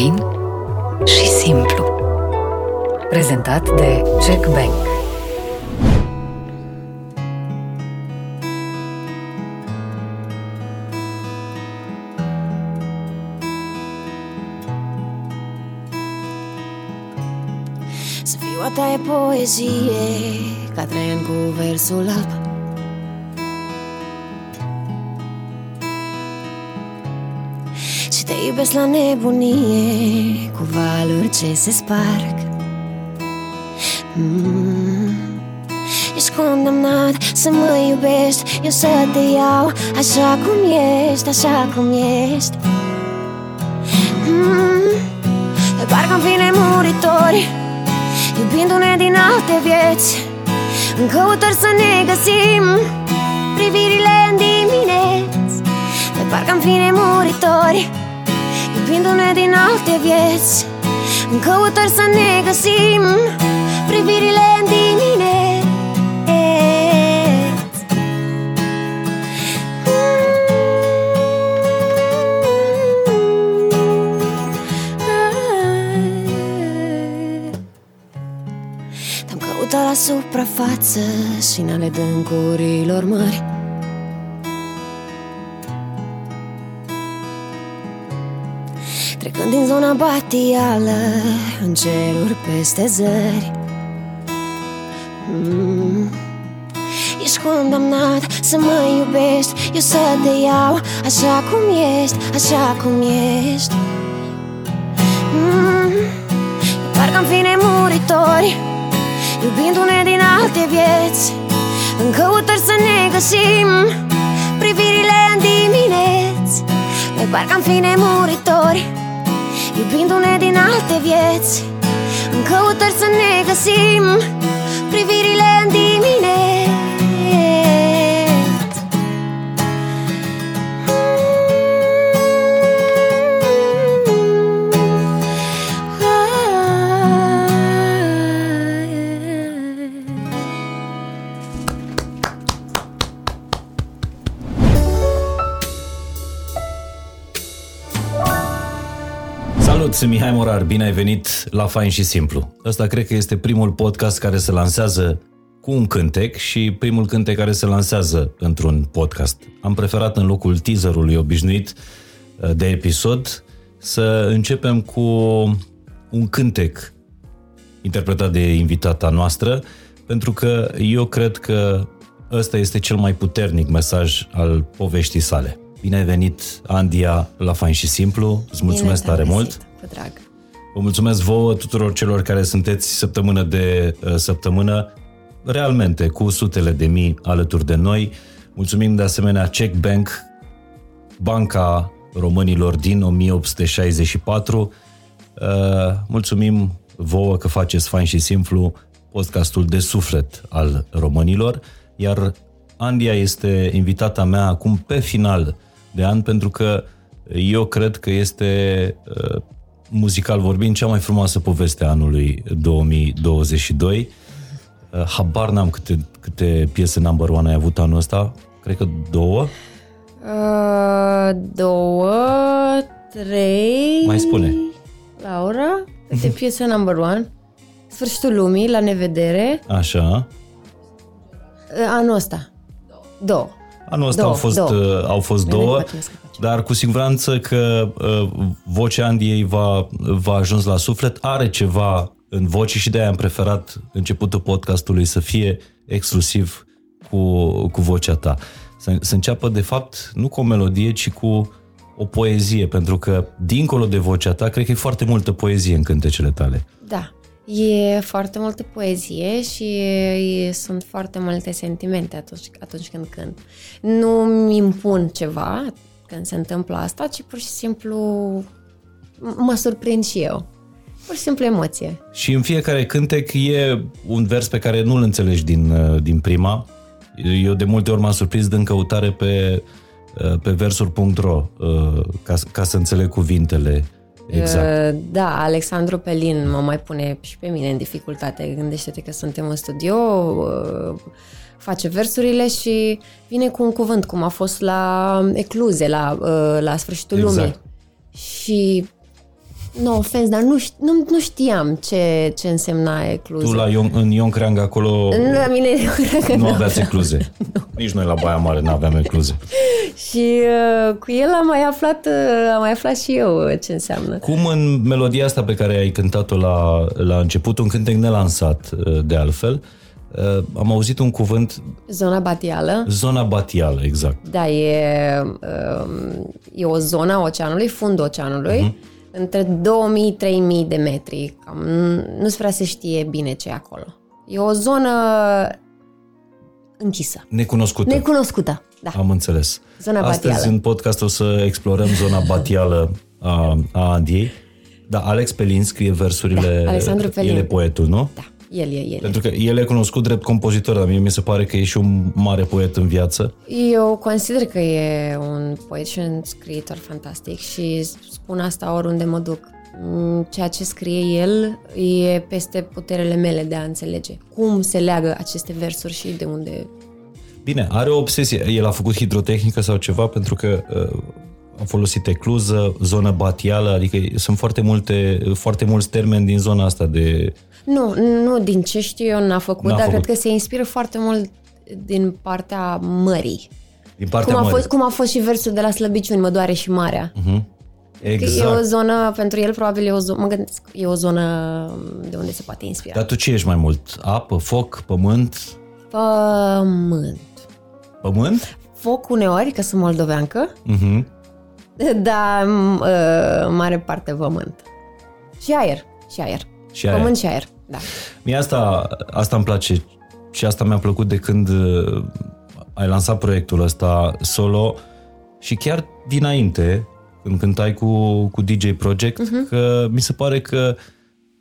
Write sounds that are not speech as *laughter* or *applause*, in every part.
fain și simplu. Prezentat de Check Bank. Să fiu a ta e poezie Ca tren cu versul alb Și te iubesc la nebunie Cu valuri ce se sparg mm. Ești condamnat să mă iubești Eu să te iau așa cum ești Așa cum ești mm. De parcă am fi nemuritori Iubindu-ne din alte vieți În căutări să ne găsim Privirile în dimineți De parcă am fi nemuritori Iubindu-ne din alte vieți În căutări să ne găsim Privirile în dimineți Te-am căutat la suprafață Și în ale dâncurilor mari Trecând din zona batială În ceruri peste zări mm. Ești condamnat să mă iubești Eu să te iau așa cum ești Așa cum ești mm. Parcă am fi nemuritori Iubindu-ne din alte vieți În căutări să ne găsim Privirile în dimineți Noi parcă am fi nemuritori Iubindu-ne din alte vieți. În căutări să ne găsim. Privirile în dimineți Mihai Morar, bine ai venit la Fain și Simplu. Ăsta cred că este primul podcast care se lansează cu un cântec și primul cântec care se lansează într-un podcast. Am preferat în locul teaserului obișnuit uh, de episod să începem cu un cântec interpretat de invitata noastră, pentru că eu cred că ăsta este cel mai puternic mesaj al poveștii sale. Bine ai venit, Andia, la Fain și Simplu. Îți mulțumesc Bine tare te-am mult. Găsit, Cu drag Vă mulțumesc vouă tuturor celor care sunteți săptămână de uh, săptămână, realmente cu sutele de mii alături de noi. Mulțumim de asemenea Check Bank, banca românilor din 1864. Uh, mulțumim vouă că faceți fain și simplu podcastul de suflet al românilor, iar Andia este invitata mea acum pe final de an pentru că eu cred că este uh, muzical vorbind cea mai frumoasă poveste a anului 2022. Uh, Habar n-am câte, câte piese number one ai avut anul ăsta. Cred că două. Uh, două, trei... Mai spune. Laura, de piesă number one. Sfârșitul lumii, la nevedere. Așa. Uh, Anul ăsta. Două. Anul ăsta Două, au fost, două. uh, au fost Mi-a două, necat, mi-a scăpat ceva. dar cu siguranță că uh, vocea Andiei va, va ajuns la suflet, are ceva în voce și de-aia am preferat începutul podcastului să fie exclusiv cu, cu vocea ta. Să, să înceapă, de fapt, nu cu o melodie, ci cu o poezie, pentru că, dincolo de vocea ta, cred că e foarte multă poezie în cântecele tale. Da. E foarte multă poezie și e, sunt foarte multe sentimente atunci, atunci când cânt. Nu-mi impun ceva când se întâmplă asta, ci pur și simplu m- mă surprind și eu. Pur și simplu emoție. Și în fiecare cântec e un vers pe care nu-l înțelegi din, uh, din prima. Eu de multe ori m-am surprins din căutare pe, uh, pe versuri.ro uh, ca, ca să înțeleg cuvintele exact. Uh, Da, Alexandru Pelin mă mai pune și pe mine în dificultate. Gândește-te că suntem în studio, uh, face versurile și vine cu un cuvânt, cum a fost la Ecluze, la, uh, la sfârșitul Exact. lumii. Și No ofens, dar nu, ș- nu, nu știam ce, ce însemna ecluză. Tu la Ion, în Ion Creang acolo La mine că nu aveați ecluze. *laughs* Nici noi la Baia Mare nu aveam ecluze. Și uh, cu el am mai aflat, uh, am mai aflat și eu uh, ce înseamnă. Cum în melodia asta pe care ai cântat-o la, la început, un cântec nelansat uh, de altfel, uh, am auzit un cuvânt, Zona batială. zona batială, exact. Da, e, um, e o zonă a oceanului, fundul oceanului, Mhm. uh-huh. între 2000-3000 de metri. Cam, nu-ți prea se știe bine ce e acolo. E o zonă închisă. Necunoscută. Necunoscută, da. Am înțeles. Zona Astăzi batială. în podcast o să explorăm zona batială a, a Andiei. Da, Alex Pelin scrie versurile. Da, Alexandru Pelin. El e poetul, nu? Da, el e, el e. Pentru că el e cunoscut drept compozitor, dar mie mi se pare că e și un mare poet în viață. Eu consider că e un poet și un scriitor fantastic și spun asta oriunde mă duc. Mm, Ceea ce scrie el e peste puterele mele de a înțelege. Cum se leagă aceste versuri și de unde... Bine, are o obsesie. El a făcut hidrotehnică sau ceva pentru că uh, a folosit ecluză, zonă batială, adică sunt foarte multe, foarte mulți termeni din zona asta de... Nu, nu, din ce știu eu n-a făcut, N-a dar făcut. cred că se inspiră foarte mult din partea mării. Din partea Cum a, mării. fost, cum a fost și versul de la Slăbiciuni, mă doare și marea. Că Exact. E o zonă, pentru el probabil e o zonă, mă gândesc, e o zonă de unde se poate inspira. Dar tu ce ești mai mult? Apă, foc, pământ? Pământ. Pământ? Foc uneori, că sunt moldoveancă, Mhm. dar m- uh, mare parte pământ. Și aer. Și aer. Și aer. Pământ și aer, da. Mie asta, asta îmi place și asta mi-a plăcut de când uh, ai lansat proiectul ăsta solo și chiar dinainte, când cântai cu, cu DJ Project, uh-huh. că mi se pare că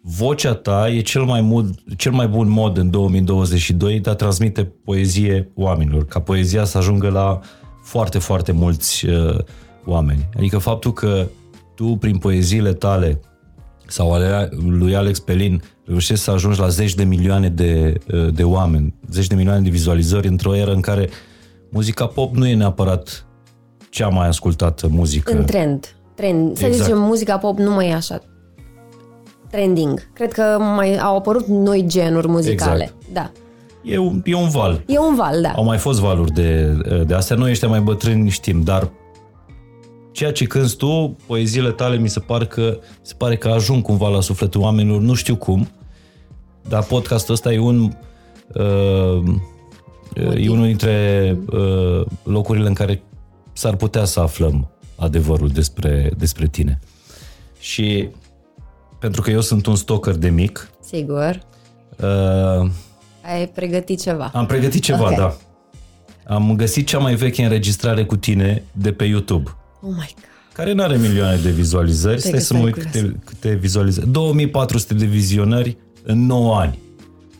vocea ta e cel mai, mod, cel mai bun mod în 2022 de a transmite poezie oamenilor, ca poezia să ajungă la foarte, foarte mulți uh, oameni. Adică faptul că tu, prin poeziile tale, sau ale lui Alex Pelin reușești să ajungi la zeci de milioane de, de oameni, zeci de milioane de vizualizări într-o eră în care muzica pop nu e neapărat cea mai ascultată muzică. În trend. trend. Să Exact. zicem, muzica pop nu mai e așa trending. Cred că mai au apărut noi genuri muzicale. Exact. Da. E un, e un val. E un val, da. Au mai fost valuri de, de astea. Noi ăștia mai bătrâni știm, dar ceea ce cânti tu, poeziile tale, mi se, par că, se pare că ajung cumva la sufletul oamenilor, nu știu cum, dar podcastul ăsta e un uh, e unul dintre uh, locurile în care s-ar putea să aflăm adevărul despre, despre tine. Și pentru că eu sunt un stalker de mic, Sigur. uh, Ai pregătit ceva. am pregătit ceva, Ok. da. Am găsit cea mai veche înregistrare cu tine de pe YouTube, Oh my god. care nu are milioane de vizualizări. Stai că să mă stai uit cu câte, câte vizualizări. 2400 de vizionări în 9 ani.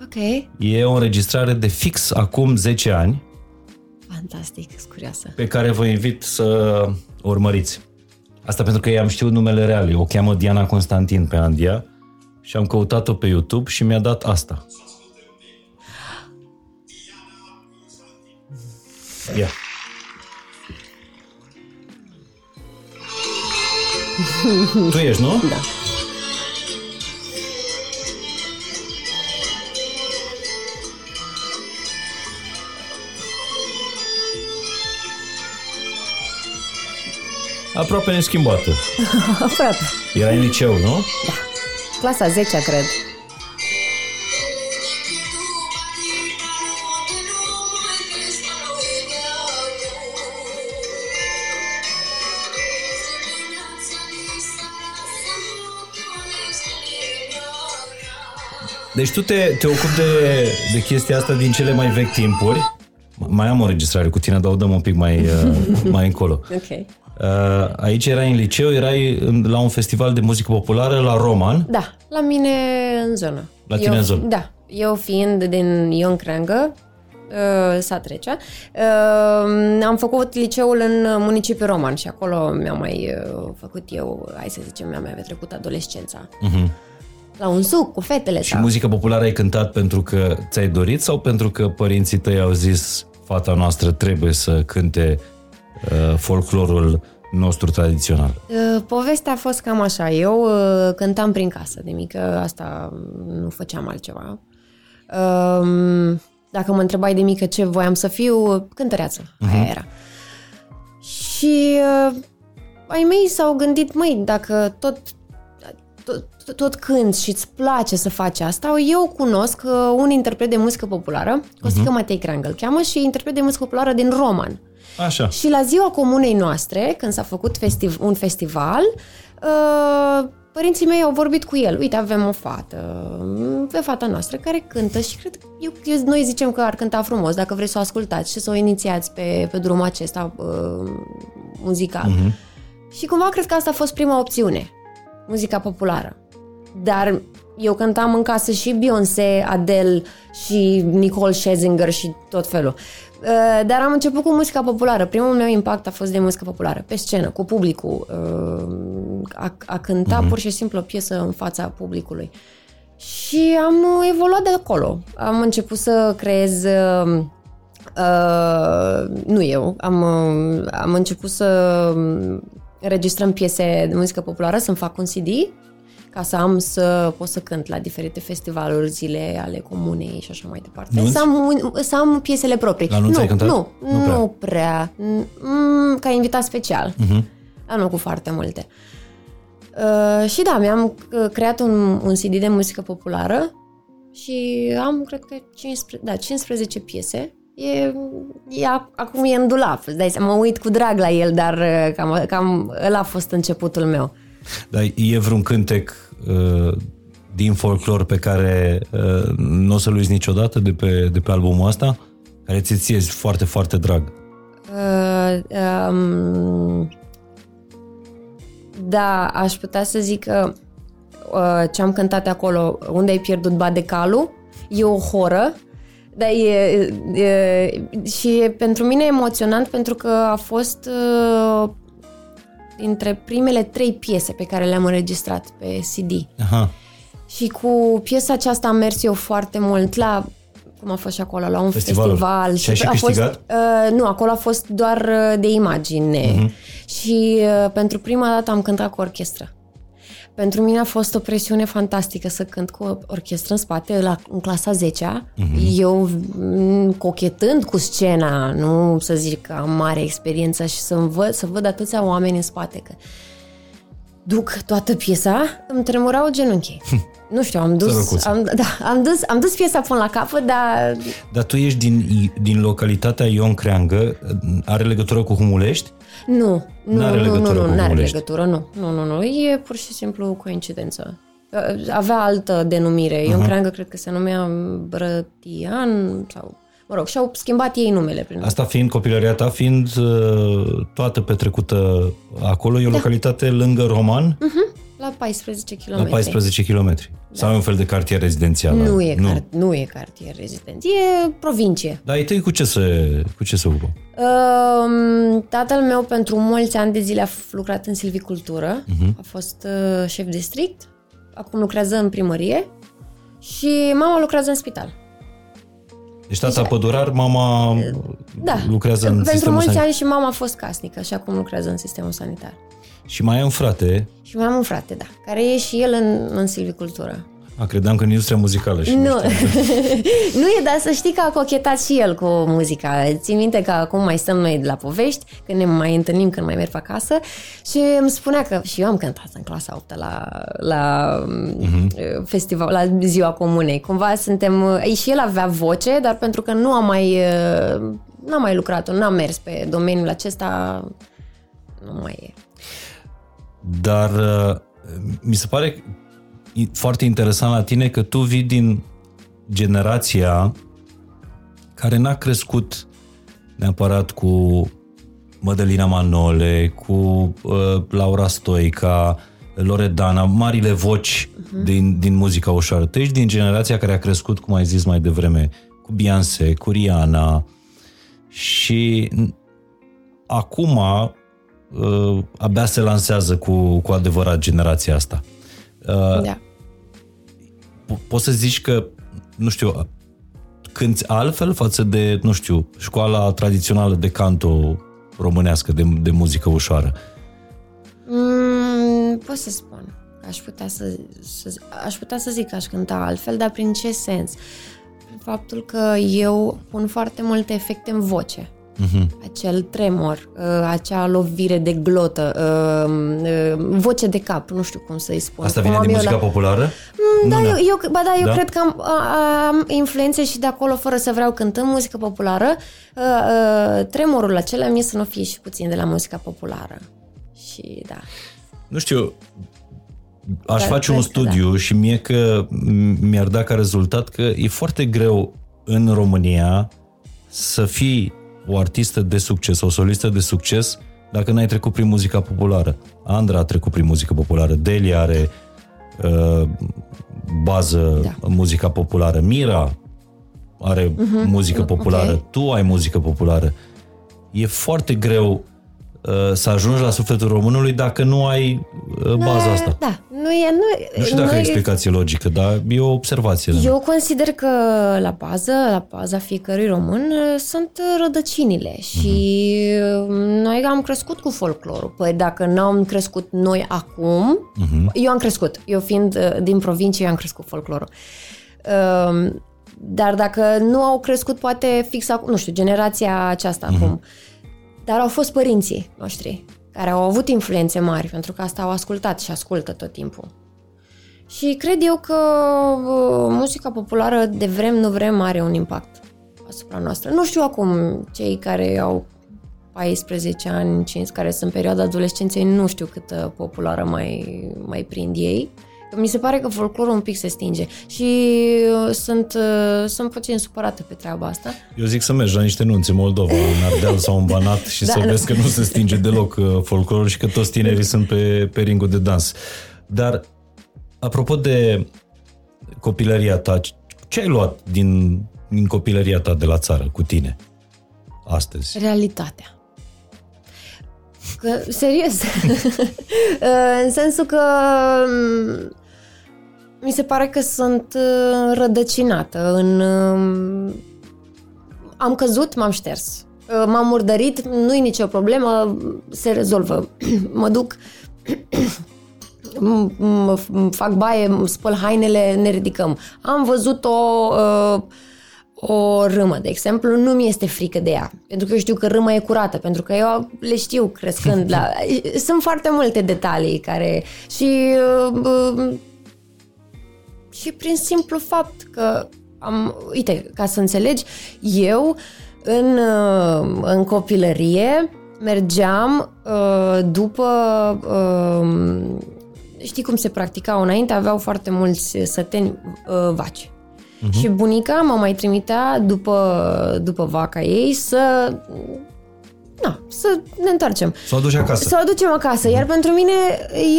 Ok. E o înregistrare de fix acum 10 ani, Fantastic, sunt curioasă. pe care vă invit să o urmăriți. Asta pentru că i-am știut numele real. O cheamă Diana Constantin pe Andia și am căutat-o pe YouTube și mi-a dat asta. Ia. *laughs* tu ești, nu? Da. Aproape neschimbată. *laughs* Aproape. Era în liceu, nu? Clasa 10 cred. Deci tu te, te ocupi de, de chestia asta din cele mai vechi timpuri. Mai am o înregistrare cu tine, dar o dăm un pic mai, uh, *laughs* mai încolo. Ok. Uh, Aici erai în liceu, erai în- la un festival de muzică populară la Roman. Da, la mine în zonă. La tine eu, în zonă. Da. Eu fiind din Ion Creangă, uh, sat Recea, uh, am făcut liceul în municipiul Roman și acolo mi-am mai uh, făcut eu, hai să zicem, mi-am mai petrecut adolescența. Uh-huh. La un suc cu fetele Mhm. Și sau... muzică populară ai cântat pentru că ți-ai dorit sau pentru că părinții tăi au zis fata noastră trebuie să cânte uh, folclorul nostru tradițional? Uh, Povestea a fost cam așa. Eu uh, cântam prin casă de mică, asta nu făceam altceva. Um, Dacă mă întrebai de mică ce voiam să fiu, cântăreață. Aia era. Și uh, ai mei s-au gândit, măi, dacă tot tot, tot, tot cânti și îți place să faci asta, eu cunosc uh, un interpret de muzică populară, Costică uh-huh. Matei Creangă îl cheamă, și interpret de muzică populară din Roman. Așa. Și la ziua comunei noastre, când s-a făcut festiv- un festival, uh, părinții mei au vorbit cu el. Uite, avem o fată, pe fata noastră, care cântă și cred că eu, eu, noi zicem că ar cânta frumos, dacă vreți să o ascultați și să o inițiați pe, pe drumul acesta uh, muzical. Uh-huh. Și cumva cred că asta a fost prima opțiune, muzica populară. Dar eu cântam în casă și Beyoncé, Adele și Nicole Scherzinger și tot felul. Uh, Dar am început cu muzica populară. Primul meu impact a fost de muzică populară, pe scenă, cu publicul. uh, A, a cânta pur și simplu o piesă în fața publicului. Și am evoluat de acolo. Am început să creez uh, Uh, nu eu, am, uh, am început să înregistrăm piese de muzică populară, să-mi fac un CD ca să am să pot să cânt la diferite festivaluri, zile ale comunei și așa mai departe. Nunți? Să am, un- să am piesele proprii. La nunți nu, ai cântat? Nu, Nu nu, prea. nu prea. Mm, ca invitat special. Uh-huh. Dar nu cu foarte multe. Uh, și da, mi-am uh, creat un, un CD de muzică populară și am, cred că, 15, da, 15 piese. E, e, ac- acum e în dulap, îți dai seama, mă uit cu drag la el, dar uh, cam, cam ăla a fost începutul meu. Dar e vreun cântec uh, din folclor pe care uh, nu o să-l uiți niciodată de pe, de pe albumul ăsta? Care ți ție foarte, foarte drag. Uh, um, da, aș putea să zic că uh, ce am cântat acolo, Unde ai pierdut badecalul, e o horă, dar e, e, și e pentru mine emoționant pentru că a fost uh, dintre primele trei piese pe care le-am înregistrat pe CD. Aha. Și cu piesa aceasta am mers eu foarte mult la cum a fost și acolo, la un Festivalul. festival. Și ai și a fost, câștigat? uh, nu, acolo a fost doar uh, de imagine. Mhm. Uh-huh. Și uh, pentru prima dată am cântat cu orchestră. Pentru mine a fost o presiune fantastică să cânt cu o orchestră în spate, la, în clasa 10-a. Mhm. Uh-huh. Eu mm, cochetând cu scena, nu să zic că am mare experiență și să văd, să văd atâția oameni în spate. Că duc toată piesa, îmi tremurau genunchii. Nu știu, am dus, Sărăcuță. am, da, am, dus, am dus piesa până la capăt, dar Dar tu ești din, din localitatea Ion Creangă, are legătură cu Humulești? Nu, nu, N-are nu, nu, legătură nu, cu nu are Humulești. legătură, nu, nu, nu, nu, e pur și simplu coincidență. Avea altă denumire, eu cream cred că se numea Brătian sau, mă rog, și-au schimbat ei numele prin Asta fiind copilăria ta, fiind uh, toată petrecută acolo, e o localitate lângă Roman, la 14 km. la 14 km. Sau e un fel de cartier rezidențial? Nu e, nu. Car- nu e cartier rezident, e provincie. Dar ai tăi cu ce se, cu ce se ocupă? Um, tatăl meu pentru mulți ani de zile a f- lucrat în silvicultură, uh-huh. a fost uh, șef de strict, acum lucrează în primărie și mama lucrează în spital. Deci tata pădurar, mama Da, lucrează în pentru sistemul mulți sanitar. ani și mama a fost casnică și acum lucrează în sistemul sanitar. Și mai ai un frate, Și mai am un frate, da, care e și el în, în silvicultură. a, credeam că în industria muzicală. Și Nu, știu. *laughs* nu e, dar să știi că a cochetat și el cu muzica. Țin minte că acum mai stăm noi la povești, când ne mai întâlnim, când mai merg acasă și îmi spunea că și eu am cântat în clasa 8 la, la uh-huh. festival, la ziua comunei. Cumva suntem, ei, și el avea voce, dar pentru că nu am mai, uh, n-am mai lucrat, n-am mers pe domeniul acesta, nu mai e. Dar uh, mi se pare foarte interesant la tine că tu vii din generația care n-a crescut neapărat cu Mădălina Manole, cu uh, Laura Stoica, Loredana, marile voci uh-huh. din, din muzica ușoară. Tu ești din generația care a crescut, cum ai zis mai devreme, cu Beyoncé, cu Rihanna și n- acum uh, abia se lansează cu, cu adevărat generația asta. Uh, Da. po- poți să zici că, nu știu, cânti altfel față de, nu știu, școala tradițională de canto românească, de, de muzică ușoară. pot să spun. Aș putea să, să, aș putea să zic că aș cânta altfel, dar prin ce sens? Faptul că eu pun foarte multe efecte în voce. Uh-huh. Acel tremor, uh, acea lovire de glotă, uh, uh, voce de cap, nu știu cum să-i spun. Asta cum vine am din eu muzica la... populară? Mm, Da, Nu, eu, da. eu, ba da, eu Da? cred că am, a- am influențe și de acolo, fără să vreau cântând muzică populară. Uh, uh, tremorul acela mie să nu fie și puțin de la muzica populară. Și da. Nu știu, aș Dar face un cred că studiu și mie că m- mi-ar da ca rezultat că e foarte greu în România să fii o artistă de succes, o solistă de succes, dacă n-ai trecut prin muzica populară. Andra a trecut prin muzică populară, Delia are uh, bază Da. în muzica populară, Mira are muzică populară, ok. tu ai muzică populară. E foarte greu uh, să ajungi la sufletul românului dacă nu ai uh, baza asta. Da, nu e... Nu, Nu știu dacă nu e e- explicație logică, dar e o observație. da. Eu consider că la bază, la baza fiecărui român, uh, sunt uh, rădăcinile și uh, noi am crescut cu folclorul. Păi dacă nu am crescut noi acum, eu am crescut. Eu fiind uh, din provincie, eu am crescut folclorul. Um, Dar dacă nu au crescut, poate fix acum, nu știu, generația aceasta acum. Dar au fost părinții noștri care au avut influențe mari, pentru că asta au ascultat și ascultă tot timpul. Și cred eu că uh, muzica populară, de vrem, nu vrem, are un impact asupra noastră. Nu știu acum, cei care au 14 ani, 5, care sunt în perioada adolescenței, nu știu câtă populară mai, mai prind ei. Mi se pare că folclorul un pic se stinge și uh, sunt, uh, sunt puțin supărată pe treaba asta. Eu zic să mergi la niște nunți în Moldova, în Ardeal sau în Banat și *laughs* Da, să nu. vezi că nu se stinge deloc uh, folclorul și că toți tinerii sunt pe, pe ringul de dans. Dar, apropo de copilăria ta, ce ai luat din, din copilăria ta de la țară cu tine astăzi? Realitatea. Că, serios. *laughs* în sensul că m, mi se pare că sunt uh, rădăcinată în... um, Am căzut, m-am șters. Uh, M-am murdărit, nu-i nicio problemă, se rezolvă. *clears throat* mă duc, m- m- m- fac baie, îmi spăl hainele, ne ridicăm. Am văzut o... Uh, o râmă, de exemplu, nu mi este frică de ea. Pentru că eu știu că râma e curată, pentru că eu le știu crescând la... *laughs* Sunt foarte multe detalii care... Și... uh, Și prin simplu fapt că am... Uite, ca să înțelegi, eu în, uh, în copilărie mergeam uh, după... uh, Știi cum se practicau înainte? Aveau foarte mulți săteni uh, vaci. Uh-huh. Și bunica mă mai trimitea după, după vaca ei să na, să ne întoarcem. Să o aduci acasă. Să o aducem acasă. Iar pentru mine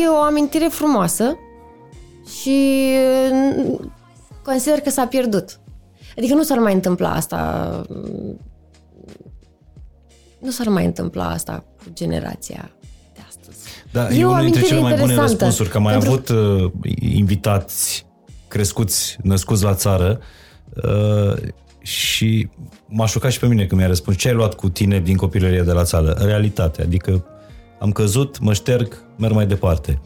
e o amintire frumoasă și mm, consider că s-a pierdut. Adică nu s-ar mai întâmpla asta. Nu s-ar mai întâmpla asta cu generația de astăzi. Da, E e o unul dintre amintire cele mai bune interesantă. răspunsuri, că am mai Pentru- avut uh, invitați crescuți, născuți la țară uh, și m-a șocat și pe mine când mi-a răspuns ce ai luat cu tine din copilăria de la țară? Realitatea, adică am căzut, mă șterg, merg mai departe.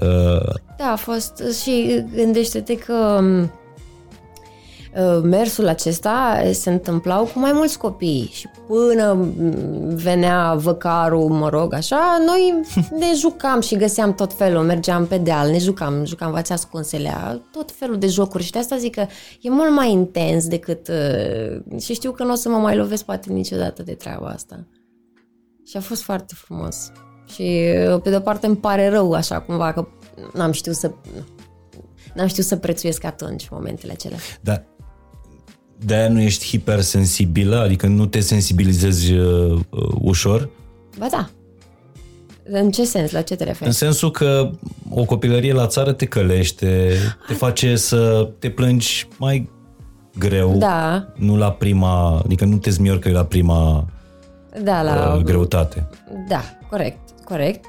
Uh, Da, a fost și gândește-te că m, uh, mersul acesta se întâmplau cu mai mulți copii și până m, venea văcarul, mă rog, așa, noi *laughs* ne jucam și găseam tot felul, mergeam pe deal, ne jucam, jucam vați ascunselea, tot felul de jocuri și de asta zic că e mult mai intens decât uh, și știu că nu o să mă mai lovesc poate niciodată de treaba asta. Și a fost foarte frumos. Și pe de o parte îmi pare rău așa cumva că n-am știut să n-am știut să prețuiesc atunci momentele acelea. dar de-aia nu ești hipersensibilă, adică nu te sensibilizezi uh, uh, ușor, Ba da. În ce sens? La ce te referi? în sensul că o copilărie la țară te călește, te face să te plângi mai greu, Da, nu la prima, adică nu te zmiorcă la prima da, la... uh, greutate. Da, corect, corect.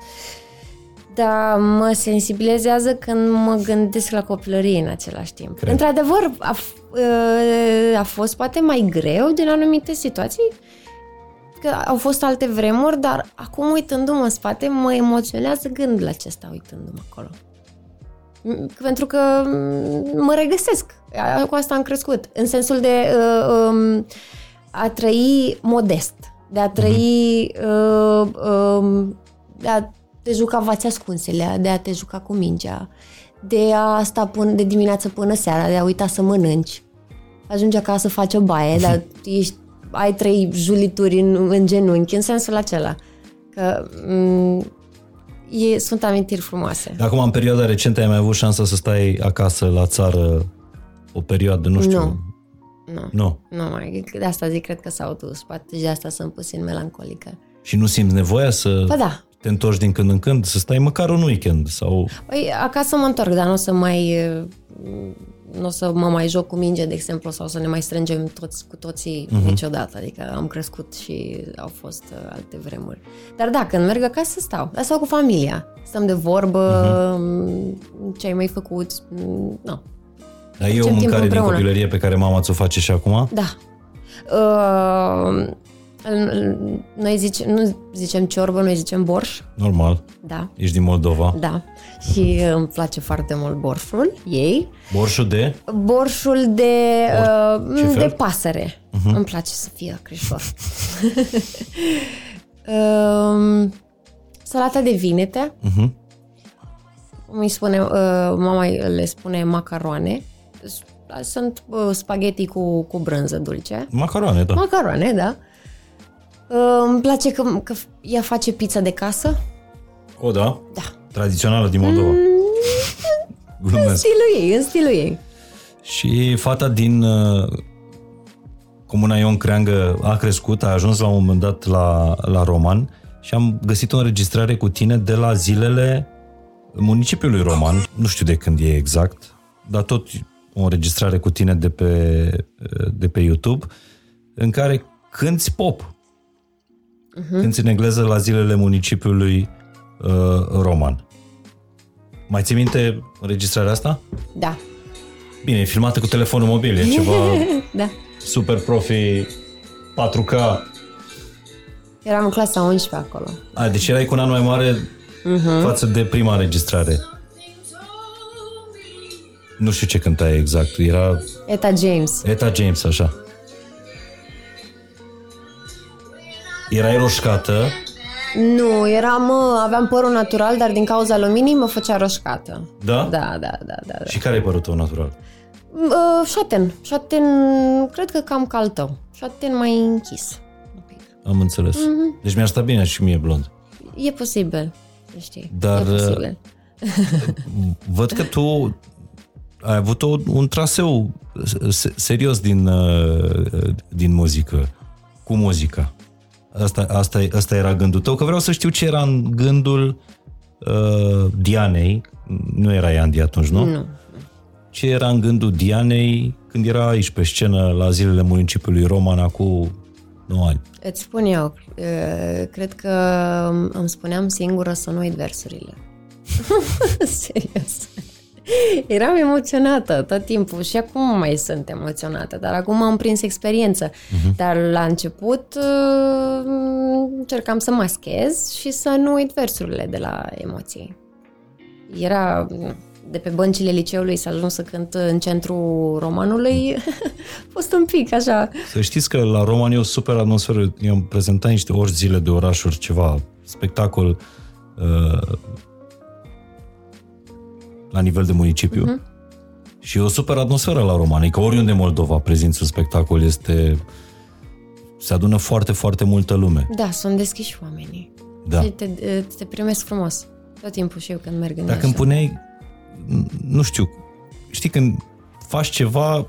Dar mă sensibilizează când mă gândesc la copilărie în același timp. Cred. Într-adevăr, a, f- uh, a fost poate mai greu din anumite situații, că au fost alte vremuri, dar acum uitându-mă în spate, mă emoționează gândul acesta uitându-mă acolo. M- Pentru că m, mă regăsesc. A- Cu asta am crescut. În sensul de uh, um, a trăi modest, de a trăi, uh, um, de a te juca vați ascunsele, de a te juca cu mingea, de a sta până, de dimineață până seara, de a uita să mănânci. Ajungi acasă, faci o baie, dar ești, ai trei julituri în, în genunchi, în sensul acela. Că m- e, sunt amintiri frumoase. Acum, în perioada recentă, ai mai avut șansa să stai acasă la țară o perioadă, nu știu. Nu. Nu. Nu. Nu mai, de asta zic, cred că s-au dus. Poate de asta sunt puțin melancolică. Și nu simți nevoia să Ba da. Te întorci din când în când, să stai măcar un weekend sau... Păi, acasă mă întorc, dar nu o să mai... Nu o să mă mai joc cu minge, de exemplu, sau să ne mai strângem toți cu toții uh-huh. niciodată. Adică am crescut și au fost uh, alte vremuri. Dar da, când merg acasă, stau. Dar stau cu familia. Stăm de vorbă, uh-huh. ce ai mai făcut. Mm, Nu. Dar e o timp mâncare din împreună. copilărie pe care mama ți-o face și acum? Da. Uh, noi zice, nu zicem ciorbă, noi zicem borș. Normal. Da. Ești din Moldova. Da. Și *laughs* îmi place foarte mult borșul ei. Borșul de? Borșul de, Ce uh, fel? de pasăre. Uh-huh. Îmi place să fie crișor. *laughs* *laughs* um, salata de vinete. Uh-huh. Mi spune, uh, mama le spune macaroane. S- Sunt uh, spaghetti cu, cu brânză dulce. Macaroane, da. Macaroane, da. Uh, îmi place că, că ea face pizza de casă. O, da? Da. Tradițională din Moldova. În Glumesc. stilul ei, în stilul ei. Și fata din uh, Comuna Ion Creangă a crescut, a ajuns la un moment dat la, la Roman și am găsit o înregistrare cu tine de la zilele municipiului Roman, nu știu de când e exact, dar tot o înregistrare cu tine de pe, de pe YouTube, în care cânti pop. Uh-huh. Cânti în engleză la zilele municipiului uh, Roman. Mai ții minte înregistrarea asta? Da. Bine, e filmată cu telefonul mobil, e ceva *laughs* Da. super profi 4K. Eram în clasa 11 acolo. A, deci erai cu un an mai mare uh-huh. față de prima înregistrare. Nu știu ce cântai exact, era Eta James. Eta James, așa. Erai roșcată, Nu, eram, uh, aveam părul natural, dar din cauza luminii mă făcea roșcată. da? Da, da, da, da. da. Și care e părul tău natural? Uh, șaten. Șaten, cred că cam ca al tău. Șaten mai închis. un pic. Am înțeles. Mhm. Deci mi-ar sta bine și mie blond. E posibil, să știi. Dar, e posibil. *laughs* Văd că tu ai avut o, un traseu se- serios din, uh, din muzică, cu muzica. Asta, asta, asta era gândul tău, că vreau să știu ce era în gândul uh, Dianei, nu era Andy atunci, nu? Nu. Ce era în gândul Dianei când era aici pe scenă la zilele municipiului Roman acum 9 ani? Îți spun eu, uh, cred că îmi spuneam singură să nu uit versurile. *laughs* Serios. Eram emoționată tot timpul și acum mai sunt emoționată, dar acum am prins experiență. Uh-huh. Dar la început uh, încercam să maschez și să nu uit versurile de la emoții. Era de pe băncile liceului să ajung să cânt în centrul romanului, a *laughs* fost un pic așa. Să știți că la Roman e o super atmosferă. Eu am prezentat niște ori zile de orașuri, ceva spectacol uh, la nivel de municipiu. Uh-huh. Și e o super atmosferă la Roman. Adică oriunde în Moldova prezinți un spectacol este... Se adună foarte, foarte multă lume. Da, sunt deschiși oamenii. Da. Și te, te primesc frumos. Tot timpul și eu când merg în Dacă așa. îmi puneai, nu știu, știi când faci ceva,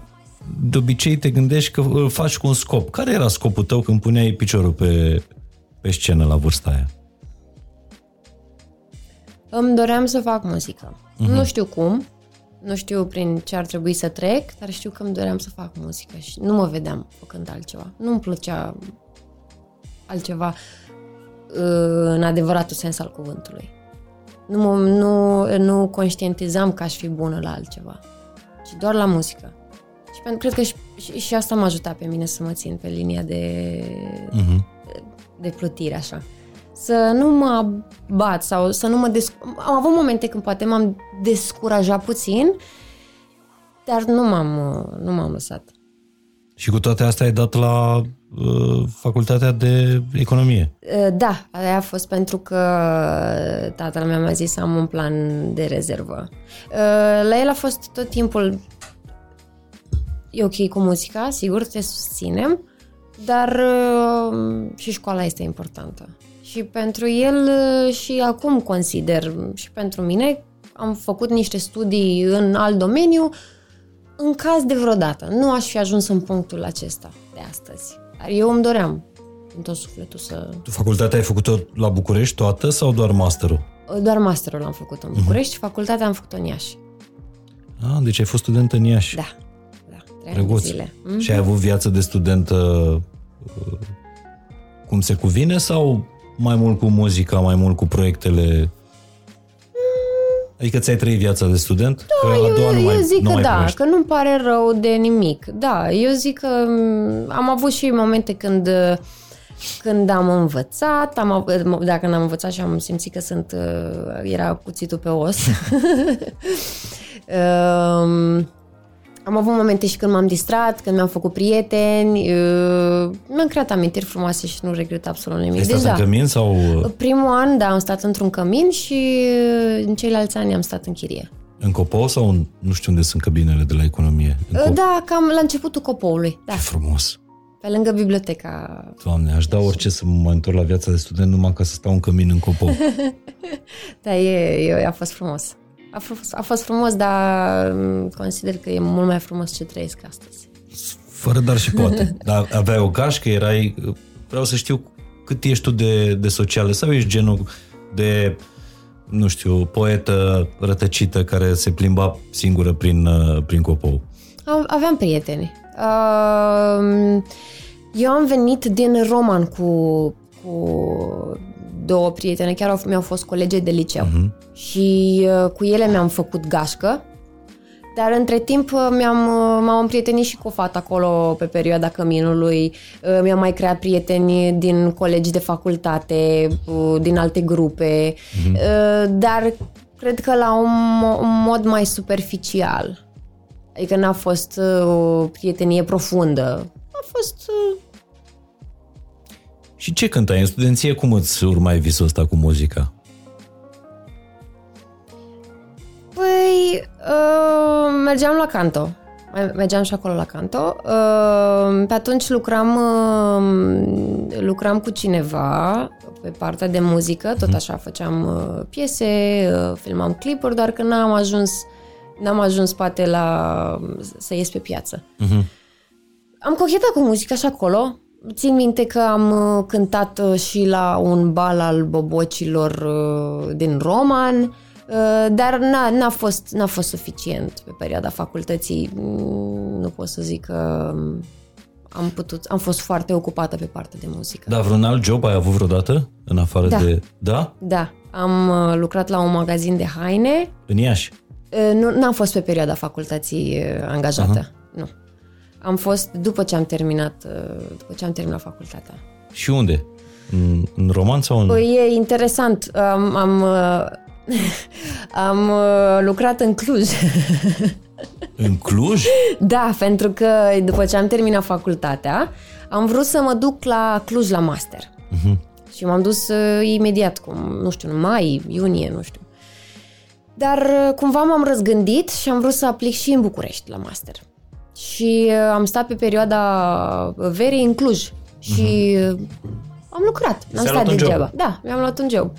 de obicei te gândești că îl faci cu un scop. Care era scopul tău când puneai piciorul pe, pe scenă la vârsta aia? Îmi doream să fac muzică. Uh-huh. Nu știu cum, nu știu prin ce ar trebui să trec, dar știu că îmi doream să fac muzică și nu mă vedeam făcând altceva. Nu-mi plăcea altceva uh, în adevăratul sens al cuvântului. Nu, mă, nu, nu conștientizam că aș fi bună la altceva, ci doar la muzică. Și pentru, cred că și, și, și asta m-a ajutat pe mine să mă țin pe linia de Uh-huh. de plutire așa. Să nu mă bat sau să nu mă desc... Am avut momente când poate m-am descurajat puțin, dar nu m-am, nu m-am lăsat. Și cu toate astea ai dat la uh, facultatea de economie. Uh, Da, aia a fost pentru că tatăl meu mi-a zis să am un plan de rezervă. Uh, La el a fost tot timpul e ok cu muzica, sigur, te susținem, dar uh, și școala este importantă. Și pentru el uh, și acum consider, și pentru mine, am făcut niște studii în alt domeniu, în caz de vreodată. Nu aș fi ajuns în punctul acesta de astăzi. Dar eu îmi doream în tot sufletul să... Tu facultatea ai făcut-o la București toată sau doar masterul? Doar masterul l-am făcut în București, facultatea am făcut-o în Iași. Ah, deci ai fost student în Iași. Da, da, trei ani de Drăguț. zile. Mm? Și ai avut viață de student uh, cum se cuvine sau mai mult cu muzica, mai mult cu proiectele? Adică ți-ai trăit viața de student? Da, că a doua nu eu, mai, eu zic nu că mai da, primești. că nu-mi pare rău de nimic. Da, eu zic că m, am avut și momente când când am învățat, am, av- dacă când am învățat și am simțit că sunt, uh, era cuțitul pe os. um, *laughs* am avut momente și când m-am distrat, când mi-am făcut prieteni, uh, mi-am creat amintiri frumoase și nu regret absolut nimic. Ai stat Deci, în da. cămin sau uh, Primul an, da, am stat într-un cămin și uh, în ceilalți ani am stat în chirie. în copou sau în, nu știu unde sunt cabinele de la economie? În Uh, cop- Da, cam la începutul copoului, da, Ce frumos! pe lângă biblioteca. Doamne, aș da orice să mă mai întorc la viața de student numai ca să stau în cămin în copou. *laughs* Da, e, e, a fost frumos. A fost, a fost frumos, dar mm, consider că e mult mai frumos ce trăiesc astăzi. Fără dar și poate. *laughs* Dar aveai o gașcă, erai... Vreau să știu cât ești tu de, de socială sau ești genul de, nu știu, poetă rătăcită care se plimba singură prin, uh, prin copou. Am- Aveam prieteni. Uh, Eu am venit din Roman cu, cu două prietene, chiar au, mi-au fost colege de liceu. Uh-huh. Și uh, cu ele mi-am făcut gașcă. Dar între timp uh, mi-am, uh, m-am împrietenit și cu o fată acolo pe perioada căminului. Uh, Mi-am mai creat prieteni din colegi de facultate, uh, din alte grupe. Uh, Dar cred că la un, mo- un mod mai superficial. Adică n-a fost uh, o prietenie profundă. A fost... uh, Și ce cântai în studenție? Cum îți urmai visul ăsta cu muzica? Păi, uh, mergeam la canto. Mai- Mergeam și acolo la canto. Uh, pe atunci lucram, uh, lucram cu cineva pe partea de muzică, tot așa făceam uh, piese, uh, filmam clipuri, doar că n-am ajuns, n-am ajuns poate la să ies pe piață. Am cochetat cu muzica și acolo. Țin minte că am uh, cântat uh, și la un bal al bobocilor uh, din Roman, uh, dar n-a, n-a, fost, n-a fost suficient pe perioada facultății. Mm, Nu pot să zic că um, am putut, am fost foarte ocupată pe partea de muzică. Da, vreun alt job ai avut vreodată? În afară Da. de... Da? Da, am uh, lucrat la un magazin de haine. În Iași? Uh, Nu, n-am fost pe perioada facultății uh, angajată. Nu. Am fost după ce am terminat, uh, după ce am terminat facultatea. Și unde? În, în roman sau în... Păi e interesant. Am, am, uh, *laughs* am uh, lucrat în Cluj. *laughs* În Cluj? da, pentru că după ce am terminat facultatea, am vrut să mă duc la Cluj la master. Și m-am dus uh, imediat, cum, nu știu, în mai, iunie, nu știu. Dar uh, cumva m-am răzgândit și am vrut să aplic și în București la master. Și uh, am stat pe perioada verii în Cluj. Și uh, am lucrat. N-am Ți-ai stat luat un job. degeaba. Da, mi-am luat un job.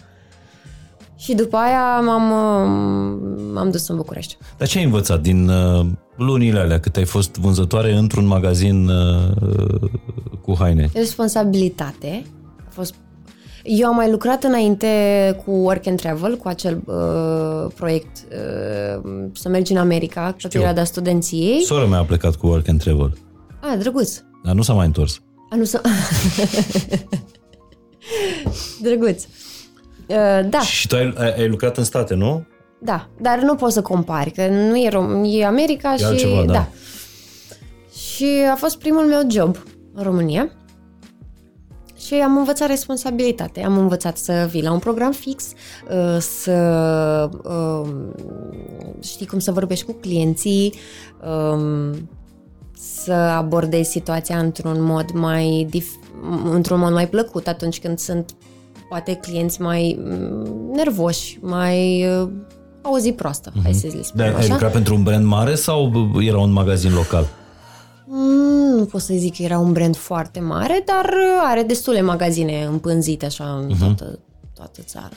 Și după aia m-am, uh, m-am dus în București. Dar ce ai învățat din uh, lunile alea cât ai fost vânzătoare într-un magazin uh, cu haine? Responsabilitate. A fost... Eu am mai lucrat înainte cu Work and Travel, cu acel uh, proiect uh, să mergi în America pe perioada studenției. Sora mea a plecat cu Work and Travel, Ah, drăguț. dar nu s-a mai întors. A, nu să... *laughs* drăguț. Uh, da, Și tu ai, ai, ai lucrat în state, nu? da, dar nu poți să compari, că nu e, Rom- e America E și... altceva, da. Și a fost primul meu job în România. Și am învățat responsabilitate. Am învățat să vii la un program fix, uh, să uh, știi cum să vorbești cu clienții, um, să abordezi situația într-un mod mai dif- într-un mod mai plăcut atunci când sunt poate clienți mai mm, nervoși, mai uh, au o zi proastă, mm-hmm. hai să le spun Dar ai așa. lucrat pentru un brand mare sau era un magazin local? Mm, nu pot să zic că era un brand foarte mare, dar are destule magazine împânzite așa în Mhm. toată, toată țara.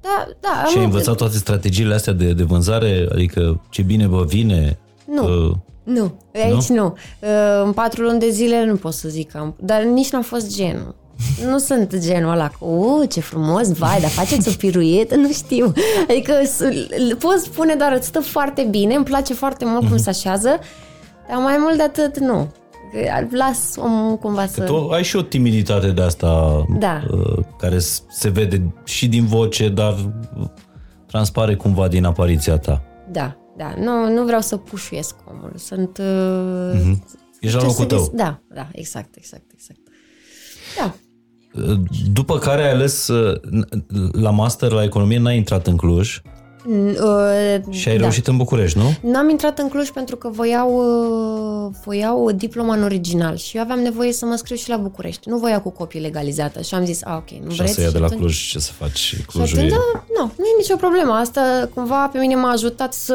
Da, da, Și ai am- învățat toate strategiile astea de, de vânzare? Adică ce bine vă vine? Nu. Uh, Nu, aici nu. nu. Uh, În patru luni de zile nu pot să zic că am... Dar nici n-am fost genul. *laughs* Nu sunt genul ăla cu, uh, ce frumos, vai, dar faceți o piruietă, nu știu. Adică s- l- pot spune doar, îți stă foarte bine, îmi place foarte mult Mhm. cum se așează, dar mai mult de atât nu. Că Las omul cumva să... Tu ai și o timiditate de asta Da. uh, care s- se vede și din voce, dar uh, transpare cumva din apariția ta. Da, da. Nu, nu vreau să pușuiesc omul. Sunt... Uh, Ești la ce locul să tău. dis- Da, da, exact, exact, exact. Da. Uh, După care ai ales uh, n- la master la economie, n-ai intrat în Cluj N- Uh, și ai da. reușit în București, nu? N-am intrat în Cluj pentru că voiau, uh, voiau diploma în original și eu aveam nevoie să mă scriu și la București. Nu voiau cu copii legalizată și am zis, a, ok, nu Și vreți? să ia de la atunci- Cluj, ce să faci? Și Clujul atunci, e... da, nu, nu e nicio problemă. Asta cumva pe mine m-a ajutat să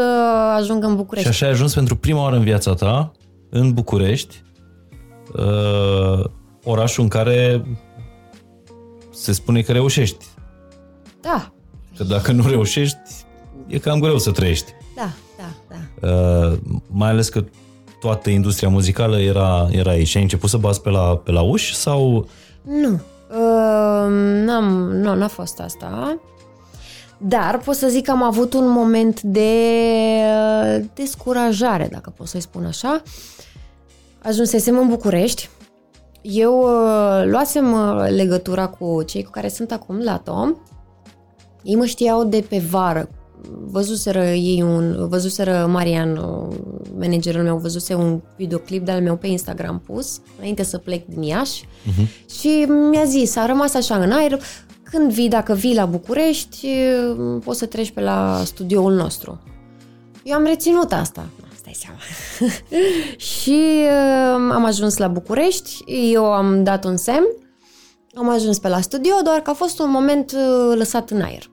ajung în Și București. așa ai ajuns pentru prima oară în viața ta în București, uh, orașul în care se spune că reușești. Da, Că dacă nu reușești, e cam greu să trăiești. da, da, da. Uh, mai ales că toată industria muzicală era, era aici. Și ai început să bați pe la, pe la uși sau... Nu. Uh, n-am, nu, n-a fost asta. Dar pot să zic că am avut un moment de uh, descurajare, dacă pot să-i spun așa. Ajunsesem în București. Eu uh, luasem uh, legătura cu cei cu care sunt acum la Tom. Ei mă știau de pe vară. Văzuseră ei un, văzuseră Marian, uh, managerul meu, văzuse un videoclip de-al meu pe Instagram pus, înainte să plec din Iași. Și mi-a zis, a rămas așa în aer, când vii, dacă vii la București, uh, poți să treci pe la studioul nostru. Eu am reținut asta. Da, Stai seama. *laughs* și uh, am ajuns la București, eu am dat un semn, am ajuns pe la studio, doar că a fost un moment uh, lăsat în aer.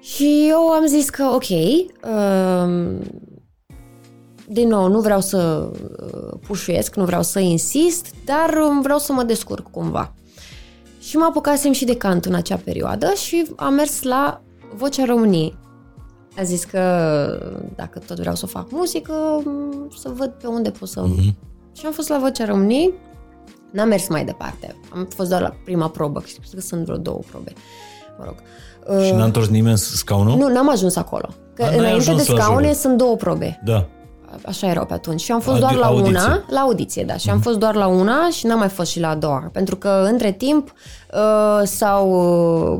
Și eu am zis că, ok, uh, din nou, nu vreau să uh, pușuiesc, nu vreau să insist, dar um, vreau să mă descurc cumva. Și mă apucasem și de cant în acea perioadă și am mers la Vocea României. A zis că dacă tot vreau să fac muzică, m, să văd pe unde pot să... Uh-huh. Și am fost la Vocea României, n-am mers mai departe. Am fost doar la prima probă, cred că sunt vreo două probe. Mă rog. Și n-a întors nimeni scaunul? Nu, n-am ajuns acolo. Că A, n-ai înainte de ajuns la scaune juriu. sunt două probe. Da. Așa erau pe atunci. Și am fost Adi- doar la audiție. una, la audiție, da. Și am fost doar la una și n-am mai fost și la a doua. Pentru că între timp uh, s-au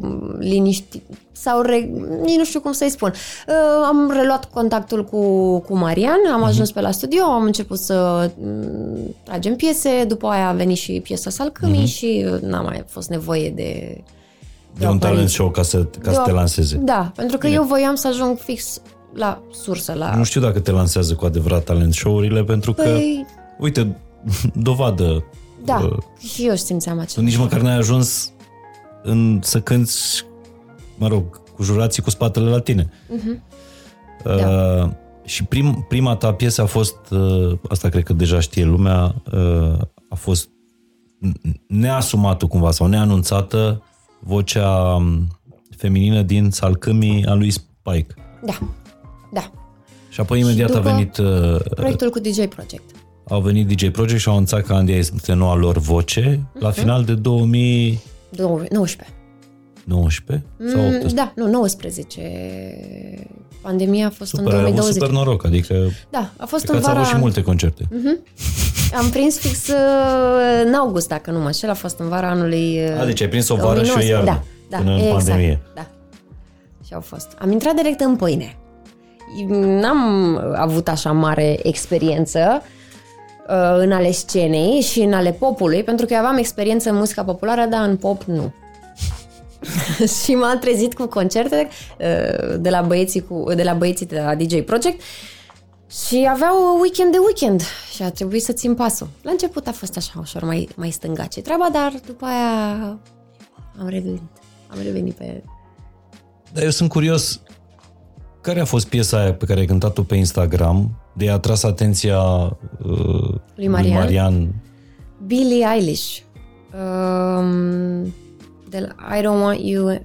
uh, liniștit, sau re... nici nu știu cum să-i spun. Uh, am reluat contactul cu, cu Marian, am ajuns pe la studio, am început să mm, tragem piese, după aia a venit și piesa Salcâmii și uh, n-a mai fost nevoie de... De un apariție. talent show ca să, ca să De te o- lanseze. Da, pentru că eu voiam să ajung fix la sursă, la... Nu știu dacă te lansează cu adevărat talent show-urile, pentru că, Păi, uite, *laughs* dovadă. da, uh, și eu simțeam Tu același nici măcar n-ai ajuns în, să cânti, mă rog, cu jurații cu spatele la tine. Uh, și prim, prima ta piesă a fost, uh, asta cred că deja știe lumea, uh, a fost n- neasumată cumva sau neanunțată vocea um, feminină din Salcâmii a lui Spike. Da, da. Și apoi imediat după- a venit uh, Proiectul cu DJ Project. au venit DJ Project și au anunțat că Andia este noua lor voce la final de 2019 19. sau Mm, 18. da, nu, 19. Pandemia a fost Super, în ai avut 2020. super noroc, adică Da, a fost cred în că ați vara... avut și multe concerte. Am prins fix uh, în august, dacă nu mă înșel, a fost în vara anului... uh, A, deci ai prins o vară și o 2019. iarnă, Da, da, până în exact, pandemie. Da. Și au fost. Am intrat direct în pâine. N-am avut așa mare experiență. uh, în ale scenei și în ale popului, pentru că eu aveam experiență în muzica populară, dar în pop nu. *laughs* și m-am trezit cu concerte uh, de la băieții, cu, de la băieții de la DJ Project și aveau weekend de weekend și a trebuit să țin pasul. La început a fost așa ușor mai, mai stângace treaba, dar după aia am revenit. Am revenit pe... Dar eu sunt curios, care a fost piesa aia pe care ai cântat-o pe Instagram de a tras atenția uh, Lui Marian? lui Marian? Billie Eilish. Um, de la I don't want you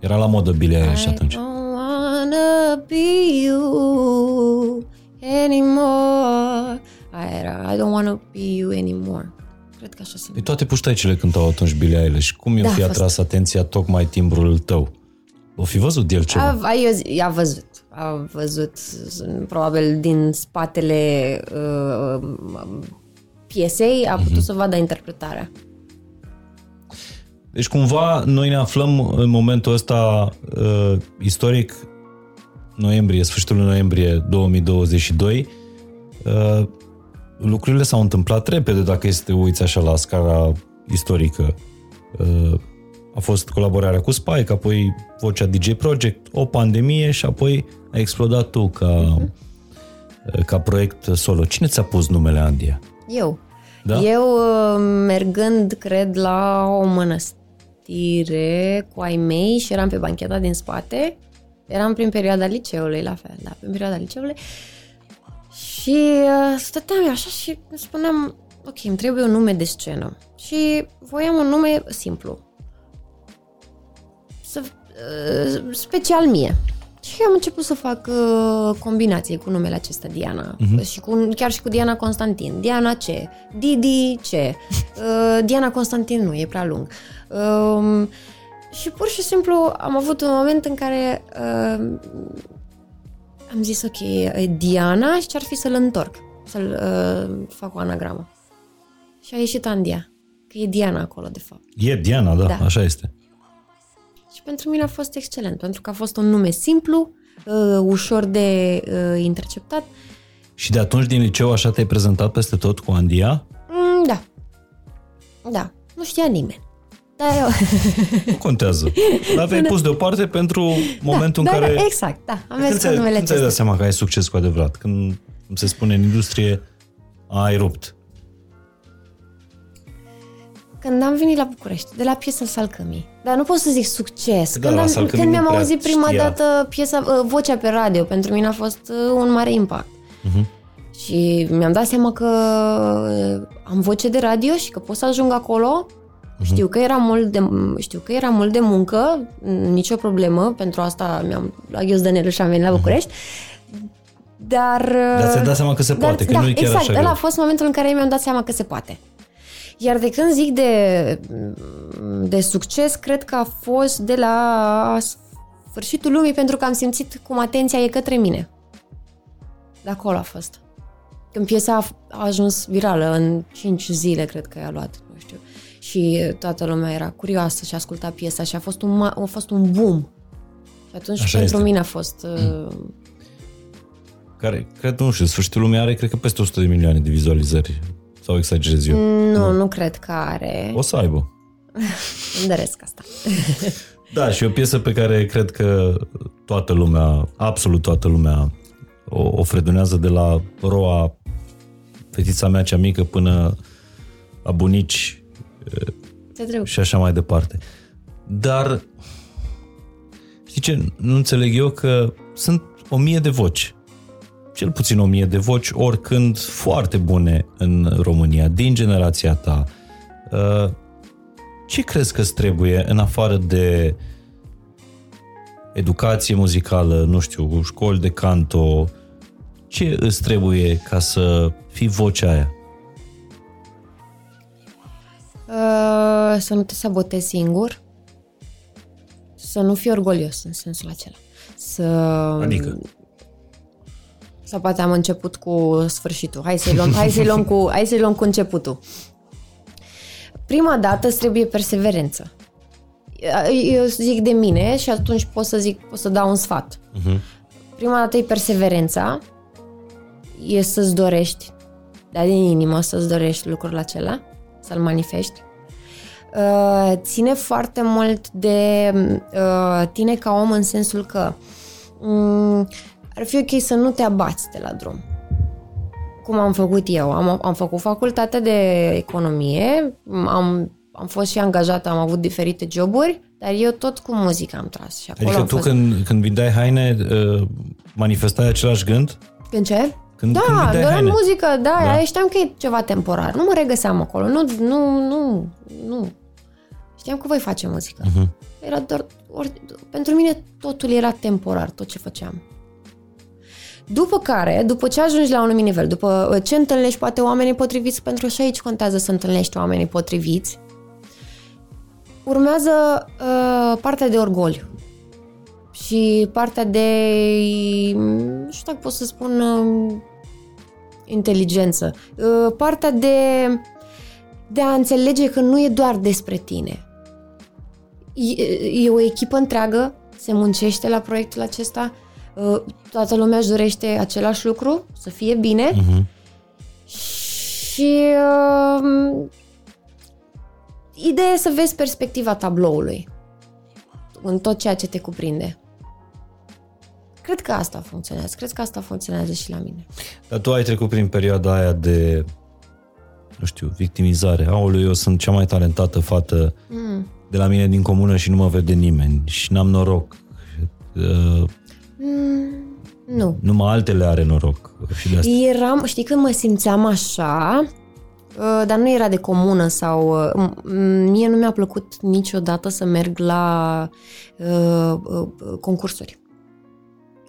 Era la modă Billie Eilish I atunci. don't wanna be you anymore. Aia era, I don't wanna be you anymore. Cred că așa se Păi toate puștaicele cântau atunci Billie Eilish. Cum i-o Da, fi a fost- atras atenția tocmai timbrul tău? O fi văzut el ceva? A, a, eu, a văzut. A văzut probabil din spatele uh, piesei, a putut să vadă interpretarea. Deci cumva noi ne aflăm în momentul ăsta uh, istoric, noiembrie, sfârșitul lui noiembrie 2022. Uh, lucrurile s-au întâmplat repede dacă este să te uiți așa la scara istorică. Uh, a fost colaborarea cu Spike, apoi vocea DJ Project, o pandemie și apoi a explodat tu ca, uh, ca proiect solo. Cine ți-a pus numele Andia? Eu. Da? Eu, uh, mergând, cred, la o mănăstire cu ai mei și eram pe bancheta din spate, eram prin perioada liceului, la fel, da, prin perioada liceului, și uh, stăteam eu așa și îmi spuneam, ok, îmi trebuie un nume de scenă. Și voiam un nume simplu. Să, uh, special mie. Și am început să fac uh, combinații cu numele acesta Diana uh-huh. și cu, chiar și cu Diana Constantin. Diana ce? Didi ce? *laughs* Uh, Diana Constantin nu, e prea lung. Um, și pur și simplu am avut un moment în care uh, am zis ok, e Diana și ce-ar fi să-l întorc, să-l uh, fac o anagramă. Și a ieșit Andia, că e Diana acolo de fapt. E Diana, da, Da. așa este. Și pentru mine a fost excelent, pentru că a fost un nume simplu, uh, ușor de uh, interceptat. Și de atunci din liceu așa te-ai prezentat peste tot cu Andia? Mm, da. Da. Nu știa nimeni. Dar eu... Nu contează. Dar *laughs* aveai pus deoparte pentru momentul da, în care... Da, exact, da. Am când mers cu ți-ai, numele când ți-ai dat acesta. seama că ai succes cu adevărat? Când, cum se spune în industrie, ai rupt. Când am venit la București, de la piesa Salcămii. Dar nu pot să zic succes. Da, când, la am, Salcămii când nu mi-am prea auzit prima știa. dată piesa, uh, vocea pe radio, pentru mine a fost uh, un mare impact. Mhm. Și mi-am dat seama că uh, am voce de radio și că pot să ajung acolo. Mhm. Știu că era mult de, știu că era mult de muncă, nicio problemă, pentru asta mi-am luat ghios de nele și am venit la București. Dar... uh, Dar ți-ai dat seama că se poate, că da, nu e chiar exact, așa ăla greu. a fost momentul în care mi-am dat seama că se poate. Iar de când zic de, de succes, cred că a fost de la sfârșitul lumii, pentru că am simțit cum atenția e către mine. De acolo a fost. Când piesa a, a ajuns virală, în 5 zile cred că i-a luat, nu știu. Și toată lumea era curioasă și asculta piesa și a fost un, ma- a fost un boom. Și atunci Așa pentru este. mine a fost... Uh, Care, cred, nu știu, sfârșitul lumii are, cred că peste 100 de milioane de vizualizări. Sau exagerez eu. nu, nu cred că are. O să aibă. *laughs* Îmi doresc asta. *laughs* Da, și o piesă pe care cred că toată lumea, absolut toată lumea, o, o fredonează de la roa fetița mea cea mică până la bunici Te trebuie. și așa mai departe. Dar, știi ce, nu înțeleg eu că sunt o mie de voci. Cel puțin o mie de voci, oricând foarte bune în România, din generația ta. Uh, Ce crezi că îți trebuie în afară de educație muzicală, nu știu, școli de canto, ce îți trebuie ca să fii vocea aia? Uh, să nu te sabotezi singur, să nu fii orgolios în sensul acela. Să... Adică? Sau poate am început cu sfârșitul. Hai să-i luăm, hai să-i luăm, cu, hai să-i luăm cu începutul. Prima dată îți trebuie perseverență. Eu zic de mine și atunci pot să zic, pot să dau un sfat. Uh-huh. Prima dată e perseverența, e să-ți dorești dar din inimă să-ți dorești lucrul acela, să-l manifesti. Uh, ține foarte mult de uh, tine ca om în sensul că um, ar fi ok să nu te abați de la drum. Cum am făcut eu. Am, am făcut facultatea de economie, am, am fost și angajată, am avut diferite joburi, dar eu tot cu muzică am tras. Și acolo Adică am tu fost... când, când vindeai haine, uh, manifestai același gând? Când ce? Când, Da, când vindeai doar haine. muzică, da, Da. da, știam că e ceva temporar. Nu mă regăseam acolo, nu, nu, nu, nu. Știam că voi face muzică. Mhm. Era doar, ori, pentru mine totul era temporar, tot ce făceam. După care, după ce ajungi la un anumit nivel, după ce întâlnești poate oamenii potriviți, pentru că și aici contează să întâlnești oamenii potriviți, urmează uh, partea de orgoliu și partea de, nu știu dacă pot să spun, uh, inteligență, uh, partea de, de a înțelege că nu e doar despre tine. E, e o echipă întreagă, se muncește la proiectul acesta, uh, toată lumea își dorește același lucru, să fie bine Mhm. și uh, ideea e să vezi perspectiva tabloului în tot ceea ce te cuprinde. Cred că asta funcționează. Cred că asta funcționează și la mine. Dar tu ai trecut prin perioada aia de, nu știu, victimizare. Aoleu, eu sunt cea mai talentată fată mm. de la mine din comună și nu mă vede nimeni și n-am noroc. Uh, Nu. numai altele are noroc. Și de asta. Eram, știi când mă simțeam așa, uh, dar nu era de comună sau... uh, m- m- Mie nu mi-a plăcut niciodată să merg la uh, uh, concursuri.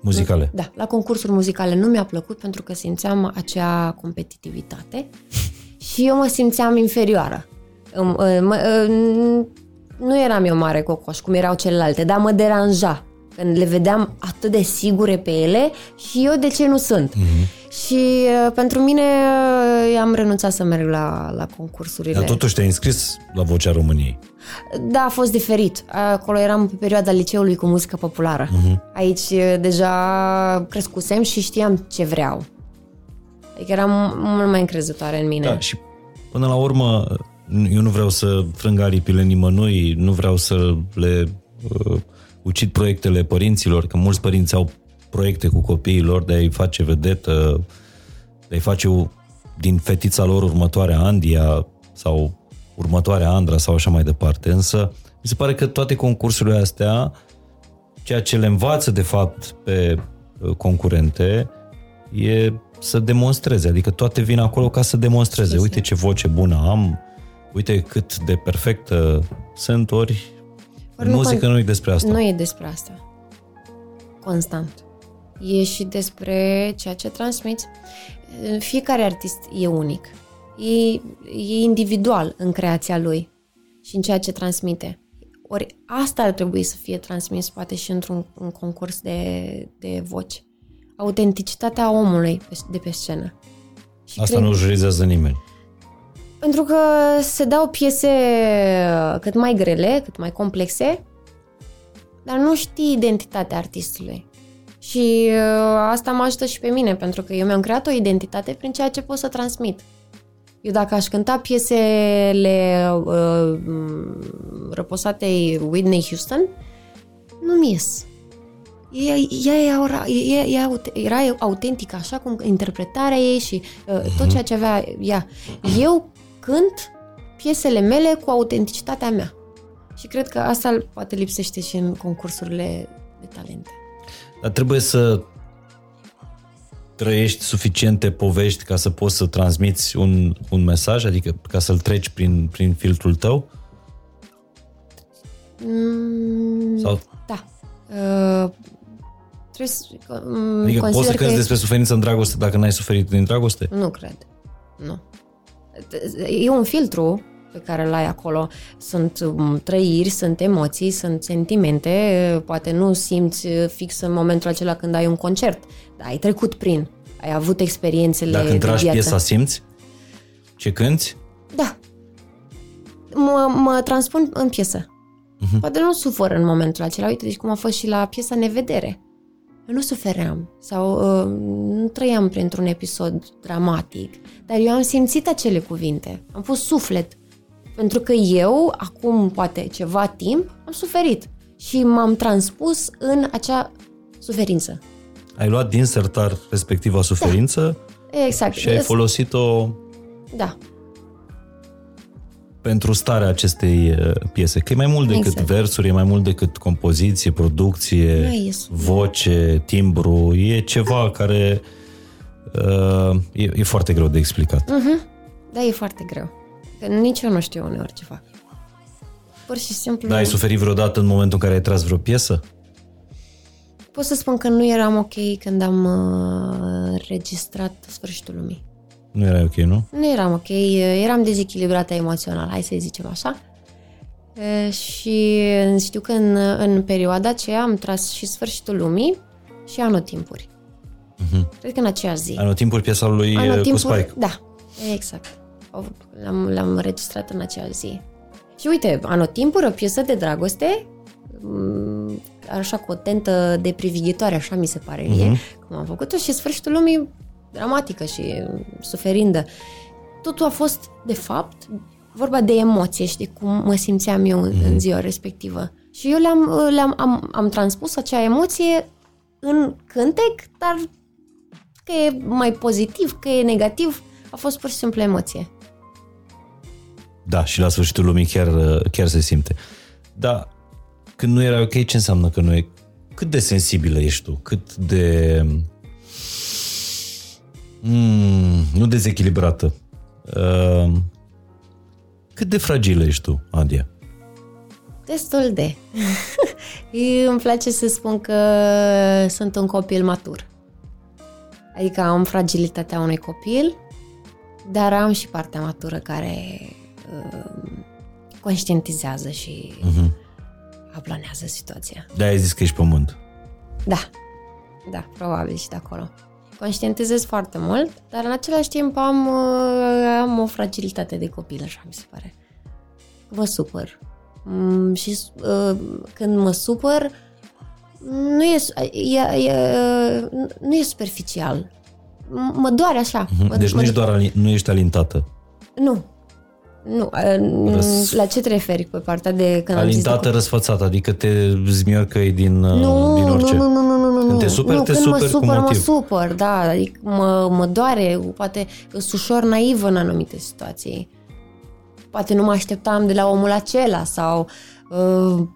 Muzicale. Da, la concursuri muzicale nu mi-a plăcut pentru că simțeam acea competitivitate *laughs* și eu mă simțeam inferioară. Îm- uh, mă- uh, Nu eram eu mare cocoș, cum erau celelalte, dar mă deranja când le vedeam atât de sigure pe ele și eu de ce nu sunt. Mm-hmm. Și uh, pentru mine uh, am renunțat să merg la, la concursurile. Dar totuși te-ai înscris la Vocea României. Da, a fost diferit. Acolo eram pe perioada liceului cu muzică populară. Uh-huh. Aici e, deja crescusem și știam ce vreau. Adică eram mult mai încrezătoare în mine. Da, și până la urmă, eu nu vreau să frâng aripile nimănui, nu vreau să le uh, ucid proiectele părinților, că mulți părinți au proiecte cu copiii lor de a-i face vedetă, de a-i face u- din fetița lor următoarea Andia sau următoarea Andra sau așa mai departe. Însă, mi se pare că toate concursurile astea, ceea ce le învață de fapt pe uh, concurente, e să demonstreze, adică toate vin acolo ca să demonstreze. Exact. Uite ce voce bună am, uite cât de perfectă sunt, ori Ori în nu muzică con- nu e despre asta. Nu e despre asta. Constant. E și despre ceea ce transmiți. Fiecare artist e unic. E, e individual în creația lui și în ceea ce transmite. Ori asta ar trebui să fie transmis poate și într-un un concurs de, de voci. Autenticitatea omului pe- de pe scenă. Și Asta cred- nu jurizează nimeni. Pentru că se dau piese cât mai grele, cât mai complexe, dar nu știi identitatea artistului. Și uh, asta mă ajută și pe mine, pentru că eu mi-am creat o identitate prin ceea ce pot să transmit. Eu dacă aș cânta piesele uh, m, răposatei Whitney Houston, nu-mi ies. Ea, ea, ea, ea, ea era autentică, așa cum interpretarea ei și uh, tot ceea ce avea ea. Eu cânt piesele mele cu autenticitatea mea. Și cred că asta poate lipsește și în concursurile de talente. Dar trebuie să trăiești suficiente povești ca să poți să transmiți un, un mesaj, adică ca să-l treci prin, prin filtrul tău? Mm, Sau, da. Uh, trebuie să, um, adică poți să consider cânti că despre suferință în dragoste dacă n-ai suferit din dragoste? Nu cred. Nu. E un filtru pe care îl ai acolo. Sunt um, trăiri, sunt emoții, sunt sentimente. Poate nu simți fix în momentul acela când ai un concert, dar ai trecut prin. Ai avut experiențele Dacă de tragi viață. piesa, simți? Ce cânti? Da. Mă, mă transpun în piesă. Uh-huh. Poate nu sufăr în momentul acela. Uite, deci cum a fost și la piesa Nevedere. Eu nu sufeream sau uh, nu trăiam printr-un episod dramatic, dar eu am simțit acele cuvinte, am fost suflet. Pentru că eu, acum poate ceva timp, am suferit și m-am transpus în acea suferință. Ai luat din sertar respectiva suferință Exact. și ai folosit-o Da, pentru starea acestei uh, piese. Că e mai mult decât Exact. versuri, e mai mult decât compoziție, producție, Da, e super. voce, timbru. E ceva care uh, e, e foarte greu de explicat. da, e foarte greu. Că nici eu nu știu uneori ce fac. Pur și simplu... Da, ai suferit vreodată în momentul în care ai tras vreo piesă? Pot să spun că nu eram ok când am uh, registrat Sfârșitul Lumii. Nu era ok, nu? Nu eram ok, eram dezechilibrată emoțional, hai să zicem așa. E, Și știu că în, în perioada aceea am tras și Sfârșitul Lumii și Anotimpuri. Uh-huh. Cred că în aceeași zi. Anotimpuri piesa lui uh, cu Anotimpuri, Spike. Da, exact. O- L-am, l-am înregistrat în aceeași zi. Și uite, Anotimpuri, o piesă de dragoste, m, așa cu o tentă de privighetoare, așa mi se pare mie, cum am făcut-o și sfârșitul lumii dramatică și suferindă. Totul a fost, de fapt, vorba de emoție și de cum mă simțeam eu în, în ziua respectivă. Și eu le-am, le-am am, am transpus acea emoție în cântec, dar că e mai pozitiv, că e negativ, a fost pur și simplu emoție. Da, și la sfârșitul lumii chiar, uh, chiar se simte. Da, când nu era ok, ce înseamnă că nu e... Cât de sensibilă ești tu? Cât de... Mm, nu dezechilibrată. Uh, cât de fragilă ești tu, Adia? Destul de. *laughs* Îmi place să spun că sunt un copil matur. Adică am fragilitatea unui copil, dar am și partea matură care uh, conștientizează și uh-huh. aplanează situația. De ai zis că ești pământ. Da, da, probabil și de acolo. Conștientizez foarte mult, dar în același timp am, uh, am o fragilitate de copil, așa mi se pare. Vă supăr. Mm, și uh, când mă supăr, nu e, e, e, nu e superficial. M- Mă doare așa. Mă, Deci nu mă, ești doar ali- nu ești alintată. Nu. Nu. uh, Răs- La ce te referi pe partea de când am zis de Alintată răsfățată, adică te zmiorcăi din, uh, Nu, din orice. nu, nu, nu, nu, nu, nu. Când te superi, nu, te când superi mă cu supăr, mă motiv. supăr, da, adică mă, mă doare, poate sunt ușor naivă în anumite situații. Poate nu mă așteptam de la omul acela sau uh,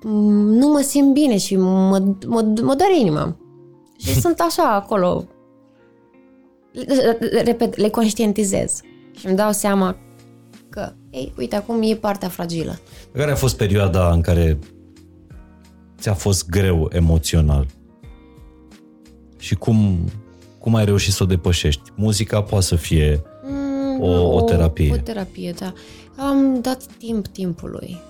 nu mă simt bine și mă, mă, mă doare inima. Și *laughs* sunt așa acolo. Repet, le conștientizez și îmi dau seama că, ei, uite, acum e partea fragilă. Care a fost perioada în care ți-a fost greu emoțional? Și cum, cum ai reușit să o depășești? Muzica poate să fie o, o terapie. O terapie, da. Am dat timp timpului.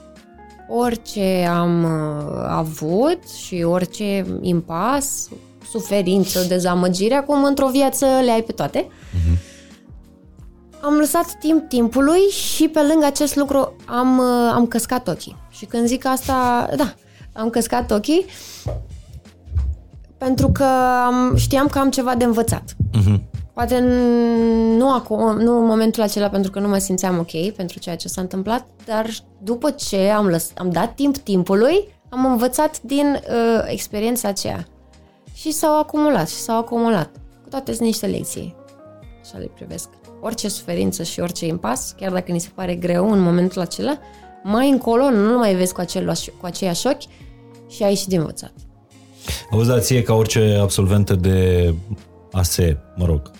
Orice am uh, avut și orice impas, suferință, dezamăgire, acum într-o viață le ai pe toate. Am lăsat timp timpului și pe lângă acest lucru am, uh, am căscat ochii. Și când zic asta, da, am căscat ochii pentru că am, știam că am ceva de învățat. Poate n- nu acum, nu în momentul acela pentru că nu mă simțeam ok pentru ceea ce s-a întâmplat, dar după ce am, lăs, am dat timp timpului, am învățat din uh, experiența aceea. Și s-au acumulat, și s-au acumulat. Cu toate sunt niște lecții. Așa le privesc. Orice suferință și orice impas, chiar dacă ni se pare greu în momentul acela, mai încolo nu mai vezi cu, același, cu aceiași ochi și ai și de învățat. Auzi, dar ție, ca orice absolventă de ASE, mă rog,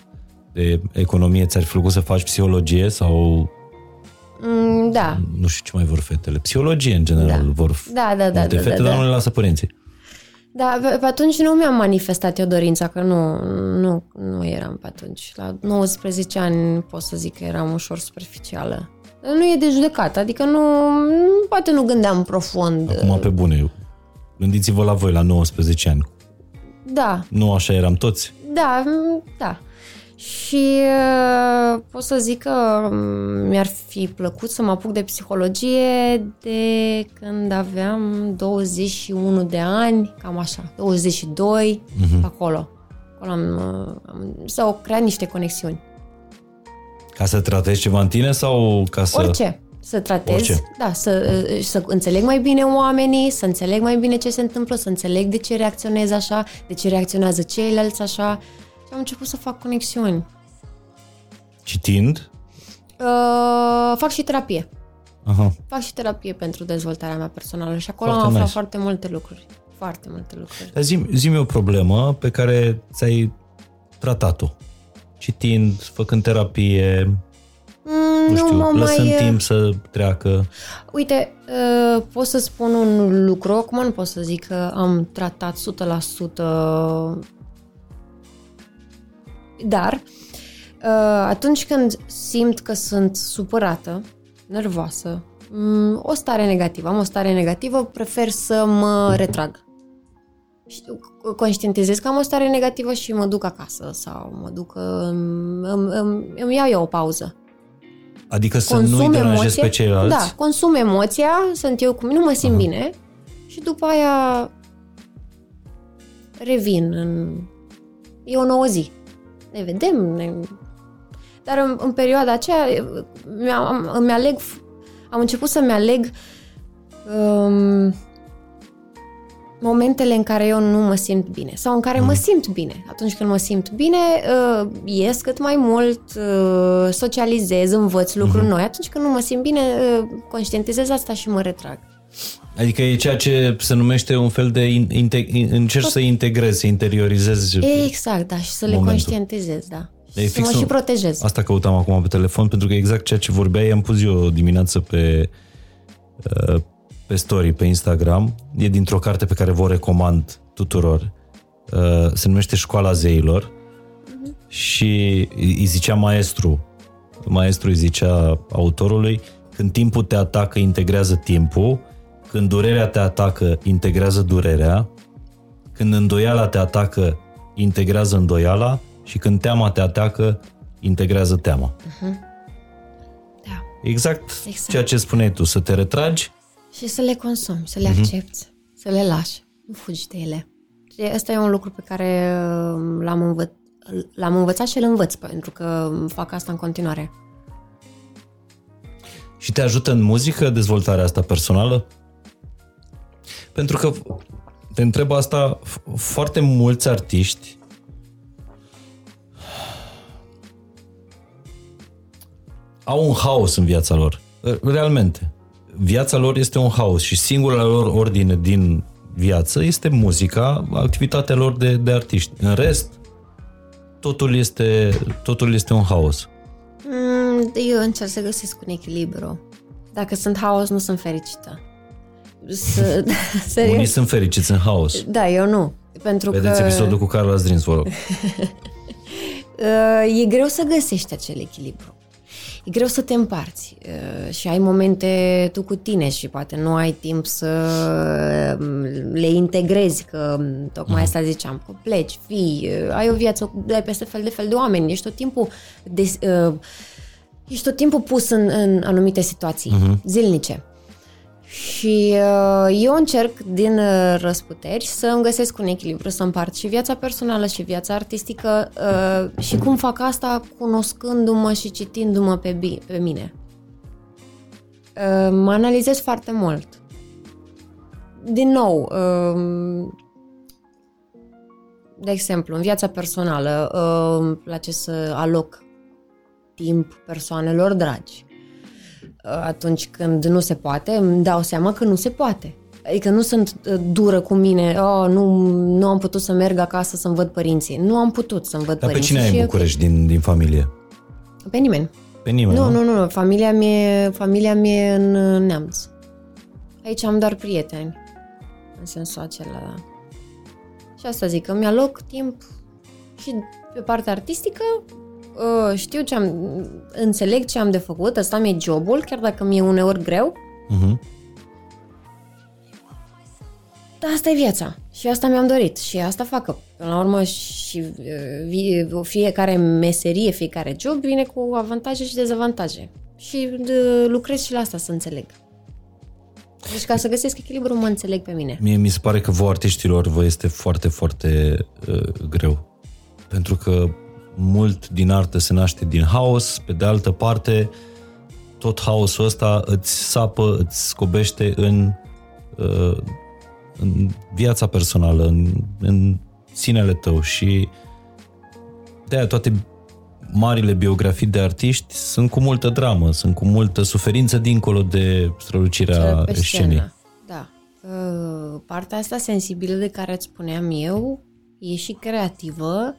de economie, ți-ar fi plăcut să faci psihologie sau Mm, da, nu știu ce mai vor fetele? Psihologie, în general, Da. vor Da, da, da, multe da, fete, da, dar da. nu le lasă părinții. Da, pe, pe atunci nu mi-am manifestat eu dorința, că nu, nu, nu eram pe atunci. La 19 ani pot să zic că eram ușor superficială. Nu e de judecat, adică nu, poate nu gândeam profund. Acum, pe bune, gândiți-vă la voi, la 19 ani. Da, Nu așa eram toți? da, mm, da. Și uh, pot să zic că um, mi-ar fi plăcut să mă apuc de psihologie de când aveam 21 de ani, cam așa, 22, uh-huh. acolo. acolo am, uh, am, s-au creat niște conexiuni. Ca să tratezi ceva în tine sau ca să... Orice. Să tratez, Orice. da, să, uh, să înțeleg mai bine oamenii, să înțeleg mai bine ce se întâmplă, să înțeleg de ce reacționez așa, de ce reacționează ceilalți așa. Și am început să fac conexiuni. Citind? Uh, fac și terapie. Aha. Fac și terapie pentru dezvoltarea mea personală și acolo Foarte am aflat nice. foarte multe lucruri. Foarte multe lucruri. Dar zi, zi o problemă pe care ți-ai tratat-o. Citind, făcând terapie, Mm, nu știu, mă lăsând mai... timp să treacă. Uite, uh, pot să spun un lucru, acum nu pot să zic că am tratat 100%, dar uh, atunci când simt că sunt supărată, nervoasă, mm, o stare negativă, am o stare negativă, prefer să mă retrag. Știu, conștientizez că am o stare negativă și mă duc acasă sau mă duc, îmi, îmi, îmi, îmi iau eu o pauză Adică să nu-i deranjezi pe ceilalți. Da, consum emoția, sunt eu cu mine, nu mă simt uh-huh. bine și după aia revin în... E o nouă zi. Ne vedem, ne... Dar în, în perioada aceea mi-am, îmi aleg, am început să-mi aleg um, momentele în care eu nu mă simt bine sau în care mm. mă simt bine. Atunci când mă simt bine, uh, ies cât mai mult, uh, socializez, învăț lucruri mm-hmm. noi. Atunci când nu mă simt bine, uh, conștientizez asta și mă retrag. Adică e ceea ce se numește un fel de inte- încerci să integrezi, să interiorizezi. Exact, da, și să momentul. le conștientizez, da. E Și să mă fix și un- protejez. Asta căutam acum pe telefon, pentru că exact ceea ce vorbeai, am pus eu dimineață pe, uh, pe story, pe Instagram. E dintr-o carte pe care vă o recomand tuturor. Uh, Se numește Școala Zeilor și îi zicea maestru. Maestru îi zicea autorului, când timpul te atacă, integrează timpul, când durerea te atacă, integrează durerea, când îndoiala te atacă, integrează îndoiala și când teama te atacă, integrează teama. Da. Exact, Exact. ceea ce spuneai tu, să te retragi, Și să le consumi, să Mhm. le accepti, să le lași. Nu fugi de ele. Și ăsta e un lucru pe care uh, l-am, învăț- l-am învățat și îl învăț, pentru că fac asta în continuare. și te ajută în muzică dezvoltarea asta personală? Pentru că te întreb asta, f- foarte mulți artiști au un haos în viața lor. Realmente. Viața lor este un haos și singura lor ordine din viață este muzica, activitatea lor de, de artiști. În rest, totul este, totul este un haos. Mm, Eu încerc să găsesc un echilibru. Dacă sunt haos, nu sunt fericită. Să, *laughs* serios? Unii sunt fericiți în haos. Da, eu nu. Pentru Vedeți că episodul cu Carla Zdrins, *laughs* vă rog. uh, e greu să găsești acel echilibru. E greu să te împarți uh, și ai momente tu cu tine și poate nu ai timp să um, le integrezi, că um, tocmai asta ziceam, că pleci, fii, uh, ai o viață, ai peste fel de fel de oameni, ești tot timpul des, uh, ești tot timpul pus în, în anumite situații uh-huh. zilnice. Și uh, eu încerc din uh, răsputeri să îmi găsesc un echilibru, să împart și viața personală și viața artistică uh, și cum fac asta cunoscându-mă și citindu-mă pe, bi- pe mine. Uh, mă analizez foarte mult. Din nou, uh, de exemplu, în viața personală uh, îmi place să aloc timp persoanelor dragi atunci când nu se poate, îmi dau seama că nu se poate. Adică nu sunt uh, dură cu mine, oh, nu, nu am putut să merg acasă să-mi văd părinții. Nu am putut să-mi văd Dar pe părinții. cine ai și în e București din, din familie? ok. Pe nimeni. Pe nimeni, Nu, nu, nu, nu. Familia mea, familia mea e în uh, Neamț. Aici am doar prieteni. În sensul acela, da. Și asta zic, că mi-aloc timp și pe partea artistică uh, știu ce am, înțeleg ce am de făcut, ăsta mi-e jobul, chiar dacă mi-e uneori greu, Uh-huh. dar asta e viața și asta mi-am dorit și asta fac. Că, până la urmă și uh, vi- fiecare meserie, fiecare job vine cu avantaje și dezavantaje. Și uh, lucrez și la asta să înțeleg. Deci ca să găsesc echilibru, mă înțeleg pe mine. Mie mi se pare că vouă artiștilor vă este foarte, foarte uh, greu. Pentru că mult din artă se naște din haos, pe de altă parte tot haosul ăsta îți sapă, îți scobește în, uh, în viața personală, în, în sinele tău și de aia toate marile biografii de artiști sunt cu multă dramă, sunt cu multă suferință dincolo de strălucirea pe scenei. scenă. Da. Uh, Partea asta sensibilă de care îți spuneam eu e și creativă,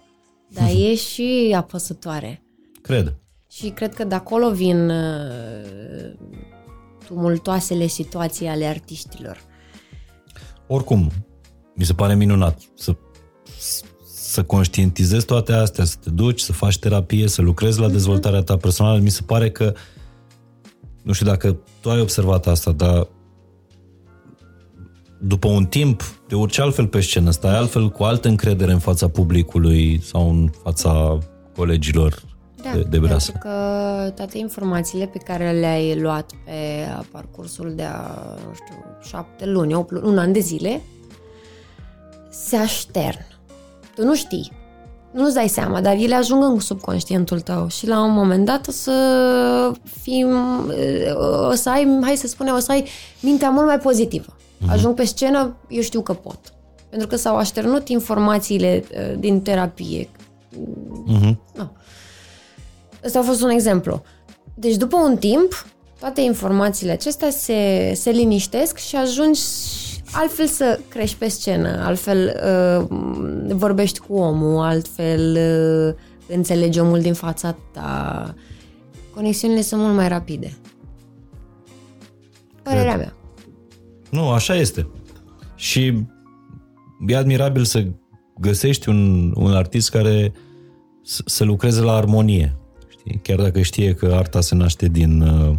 dar e și apăsătoare. Cred. Și cred că de acolo vin uh, tumultoasele situații ale artiștilor. Oricum, mi se pare minunat să, să conștientizezi toate astea, să te duci, să faci terapie, să lucrezi la dezvoltarea ta personală. Mi se pare că, nu știu dacă tu ai observat asta, dar după un timp te urci altfel pe scenă, stai altfel cu altă încredere în fața publicului sau în fața colegilor de, de breasă. pentru că toate informațiile pe care le-ai luat pe parcursul de, a, nu știu, șapte luni, opt luni, un an de zile, se aștern. Tu nu știi. Nu-ți dai seama, dar ele ajung în subconștientul tău și la un moment dat o să fim, o să ai, hai să spunem, o să ai mintea mult mai pozitivă. Ajung pe scenă, eu știu că pot. Pentru că s-au așternut informațiile uh, din terapie. Mhm. Nu. Ăsta a fost un exemplu. Deci după un timp, toate informațiile acestea se, se liniștesc și ajungi altfel să crești pe scenă, altfel uh, vorbești cu omul, altfel uh, înțelegi omul din fața ta. Conexiunile sunt mult mai rapide. Părerea Cred. mea. Nu, așa este. Și e admirabil să găsești un, un artist care să, să lucreze la armonie. Știi? Chiar dacă știe că arta se naște din, uh,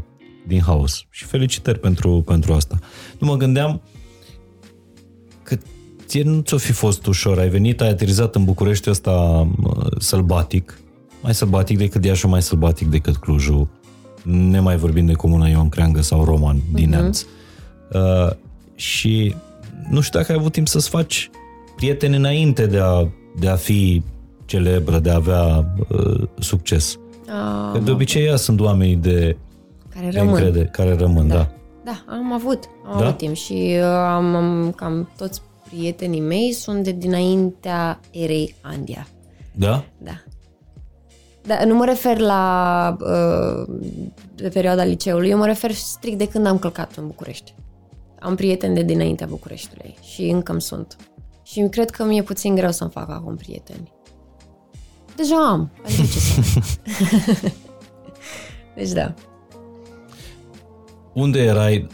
din haos. Și felicitări pentru, pentru asta. Nu mă gândeam că ție nu ți-o fi fost ușor. Ai venit, ai aterizat în București ăsta uh, sălbatic, mai sălbatic decât Iașu, mai sălbatic decât Clujul, ne mai vorbim de Comuna Ioan Creangă sau Roman din Neamț. Uh, și nu știu dacă ai avut timp să-ți faci prieteni înainte de a, de a fi celebră, de a avea uh, succes. Ah, Că de obicei ea sunt oamenii de, care de rămân. încredere, care rămân, da. da. Da, am avut, am Da? avut timp și uh, am, am cam toți prietenii mei sunt de dinaintea erei Andia. Da? Da. Da, nu mă refer la uh, de perioada liceului, eu mă refer strict de când am călcat în București. Am prieteni de dinaintea Bucureștiului și încă îmi sunt. Și cred că mi-e puțin greu să-mi fac acum prieteni. Deja am, adică ce să *laughs* Deci da. Unde erai,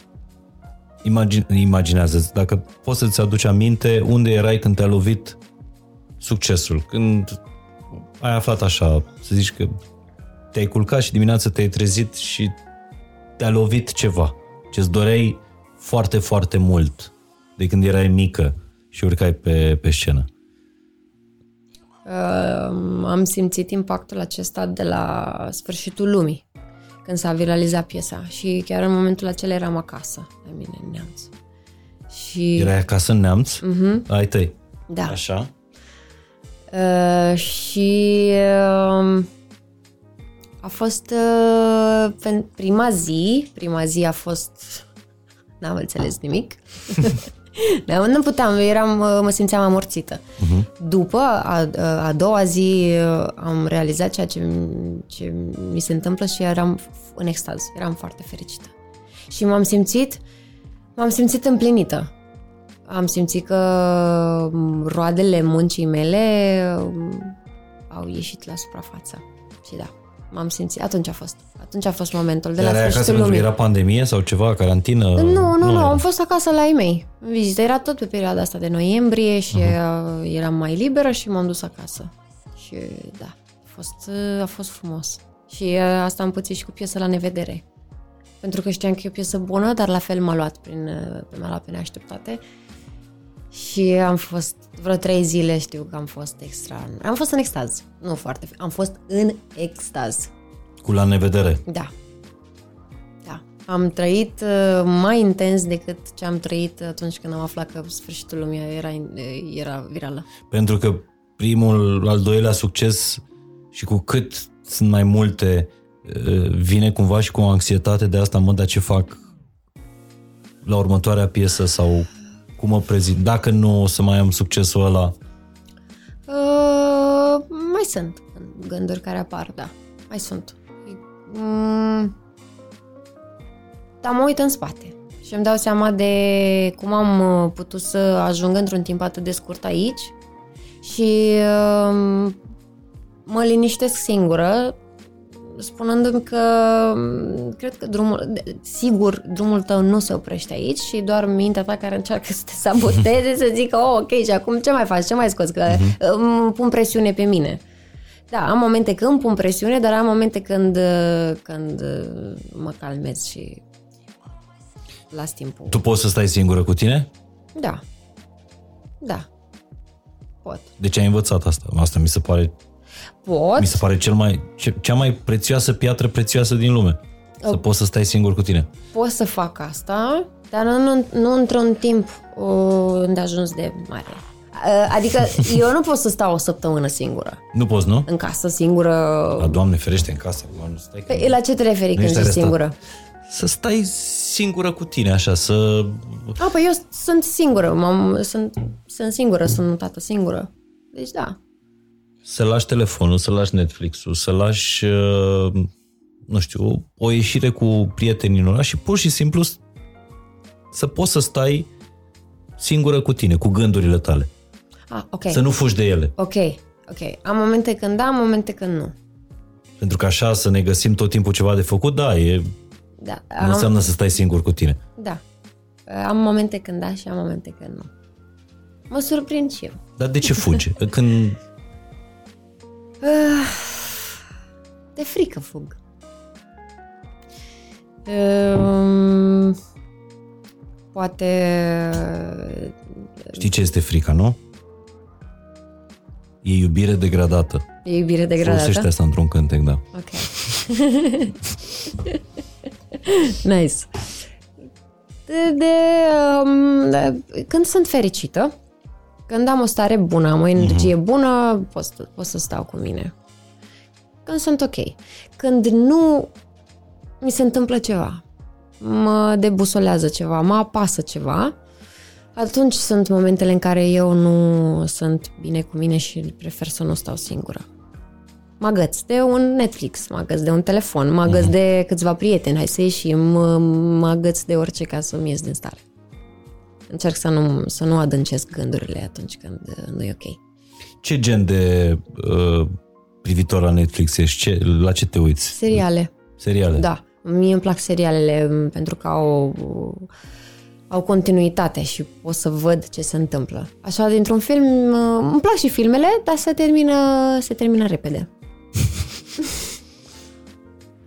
imagine, imaginează dacă poți să-ți aduci aminte, unde erai când te-a lovit succesul? Când ai aflat așa, să zici că te-ai culcat și dimineața te-ai trezit și te-a lovit ceva, ce-ți doreai foarte, foarte mult de când erai mică și urcai pe, pe scenă. Uh, am simțit impactul acesta de la sfârșitul lumii, când s-a viralizat piesa. Și chiar în momentul acela eram acasă, la mine în neamț. Și, Erai acasă în neamț? Uh-huh. Ai tăi. da. Așa? Uh, și uh, a fost uh, pen- prima zi, prima zi a fost, n-am înțeles nimic. *laughs* Da, nu puteam, eram, uh, mă simțeam amorțită. Uh-huh. După, a, a doua zi, uh, am realizat ceea ce, ce mi se întâmplă și eram în extaz, eram foarte fericită. Și m-am simțit, m-am simțit împlinită. Am simțit că m, roadele muncii mele um, au ieșit la suprafață. Și da, m-am simțit, atunci a fost, atunci a fost momentul de la Erai acasă sfârșitul pentru că lumii. era pandemie sau ceva, carantină? Nu, nu, nu, era. am fost acasă la ei mei. În vizită era tot pe perioada asta de noiembrie și uh-huh. eram mai liberă și m-am dus acasă. Și da, a fost, uh, a fost frumos. Și uh, asta am pățit și cu piesa la nevedere. Pentru că știam că e o piesă bună, dar la fel m-a luat prin, uh, m-a luat pe neașteptate. Și am fost vreo trei zile, știu că am fost extra... Am fost în extaz. Nu foarte... Am fost în extaz. Cu la nevedere. Da. Da. Am trăit uh, mai intens decât ce am trăit atunci când am aflat că sfârșitul lumii era, era virală. Pentru că primul, al doilea succes și cu cât sunt mai multe, uh, vine cumva și cu o anxietate de asta, mă, dar ce fac la următoarea piesă sau cum mă prezint, dacă nu o să mai am succesul ăla? Uh, mai sunt gânduri care apar, da. Mai sunt. Mm, dar mă uit în spate și îmi dau seama de cum am uh, putut să ajung într-un timp atât de scurt aici și uh, mă liniștesc singură spunându-mi că mm, cred că drumul, sigur, drumul tău nu se oprește aici și doar mintea ta care încearcă să te saboteze, să zică, oh, ok, și acum ce mai faci, ce mai scoți, că uh-huh. pun presiune pe mine. Da, am momente când pun presiune, dar am momente când, când mă calmez și las timpul. Tu poți să stai singură cu tine? Da. Da. Pot. De ce ai învățat asta? Asta mi se pare Pot. Mi se pare cel mai, cea mai prețioasă piatră prețioasă din lume. Să oh. poți să stai singur cu tine. Pot să fac asta, dar nu, nu, nu într-un timp unde ajuns de mare. Adică *laughs* eu nu pot să stau o săptămână singură. Nu poți, nu? În casă singură. La Doamne ferește în casă. Stai păi, la ce te referi când ești singură? Să stai singură cu tine, așa, să... A, păi eu sunt singură, m-am, sunt, sunt singură, sunt tată singură. Deci da, să lași telefonul, să lași Netflix-ul, să lași, uh, nu știu, o ieșire cu prietenii lor și pur și simplu să poți să stai singură cu tine, cu gândurile tale. Ah, okay. Să nu fugi de ele. Ok, ok. Am momente când da, am momente când nu. Pentru că așa să ne găsim tot timpul ceva de făcut, da, e... Da. Nu am... înseamnă să stai singur cu tine. Da. Am momente când da și am momente când nu. Mă surprind și eu. Dar de ce fugi? *laughs* Când Ah, de frică fug. Um, poate... Știi ce este frica, nu? E iubire degradată. E iubire degradată? Folosește asta într-un cântec, da. Ok. *laughs* nice. De, de, um, de, când sunt fericită, când am o stare bună, am o energie uh-huh. bună, pot, pot să stau cu mine. Când sunt ok. Când nu mi se întâmplă ceva, mă debusolează ceva, mă apasă ceva, atunci sunt momentele în care eu nu sunt bine cu mine și prefer să nu stau singură. Mă agăț de un Netflix, mă agăț de un telefon, mă agăț uh-huh. de câțiva prieteni, hai să ieșim, mă, mă agăț de orice ca să-mi ies din stare încerc să nu, să nu adâncesc gândurile atunci când uh, nu e ok. Ce gen de uh, privitor la Netflix ești? Ce, la ce te uiți? Seriale. Seriale? Da. Mie îmi plac serialele um, pentru că au, au continuitate și pot să văd ce se întâmplă. Așa, dintr-un film, uh, îmi plac și filmele, dar se termină, se termină repede. *laughs*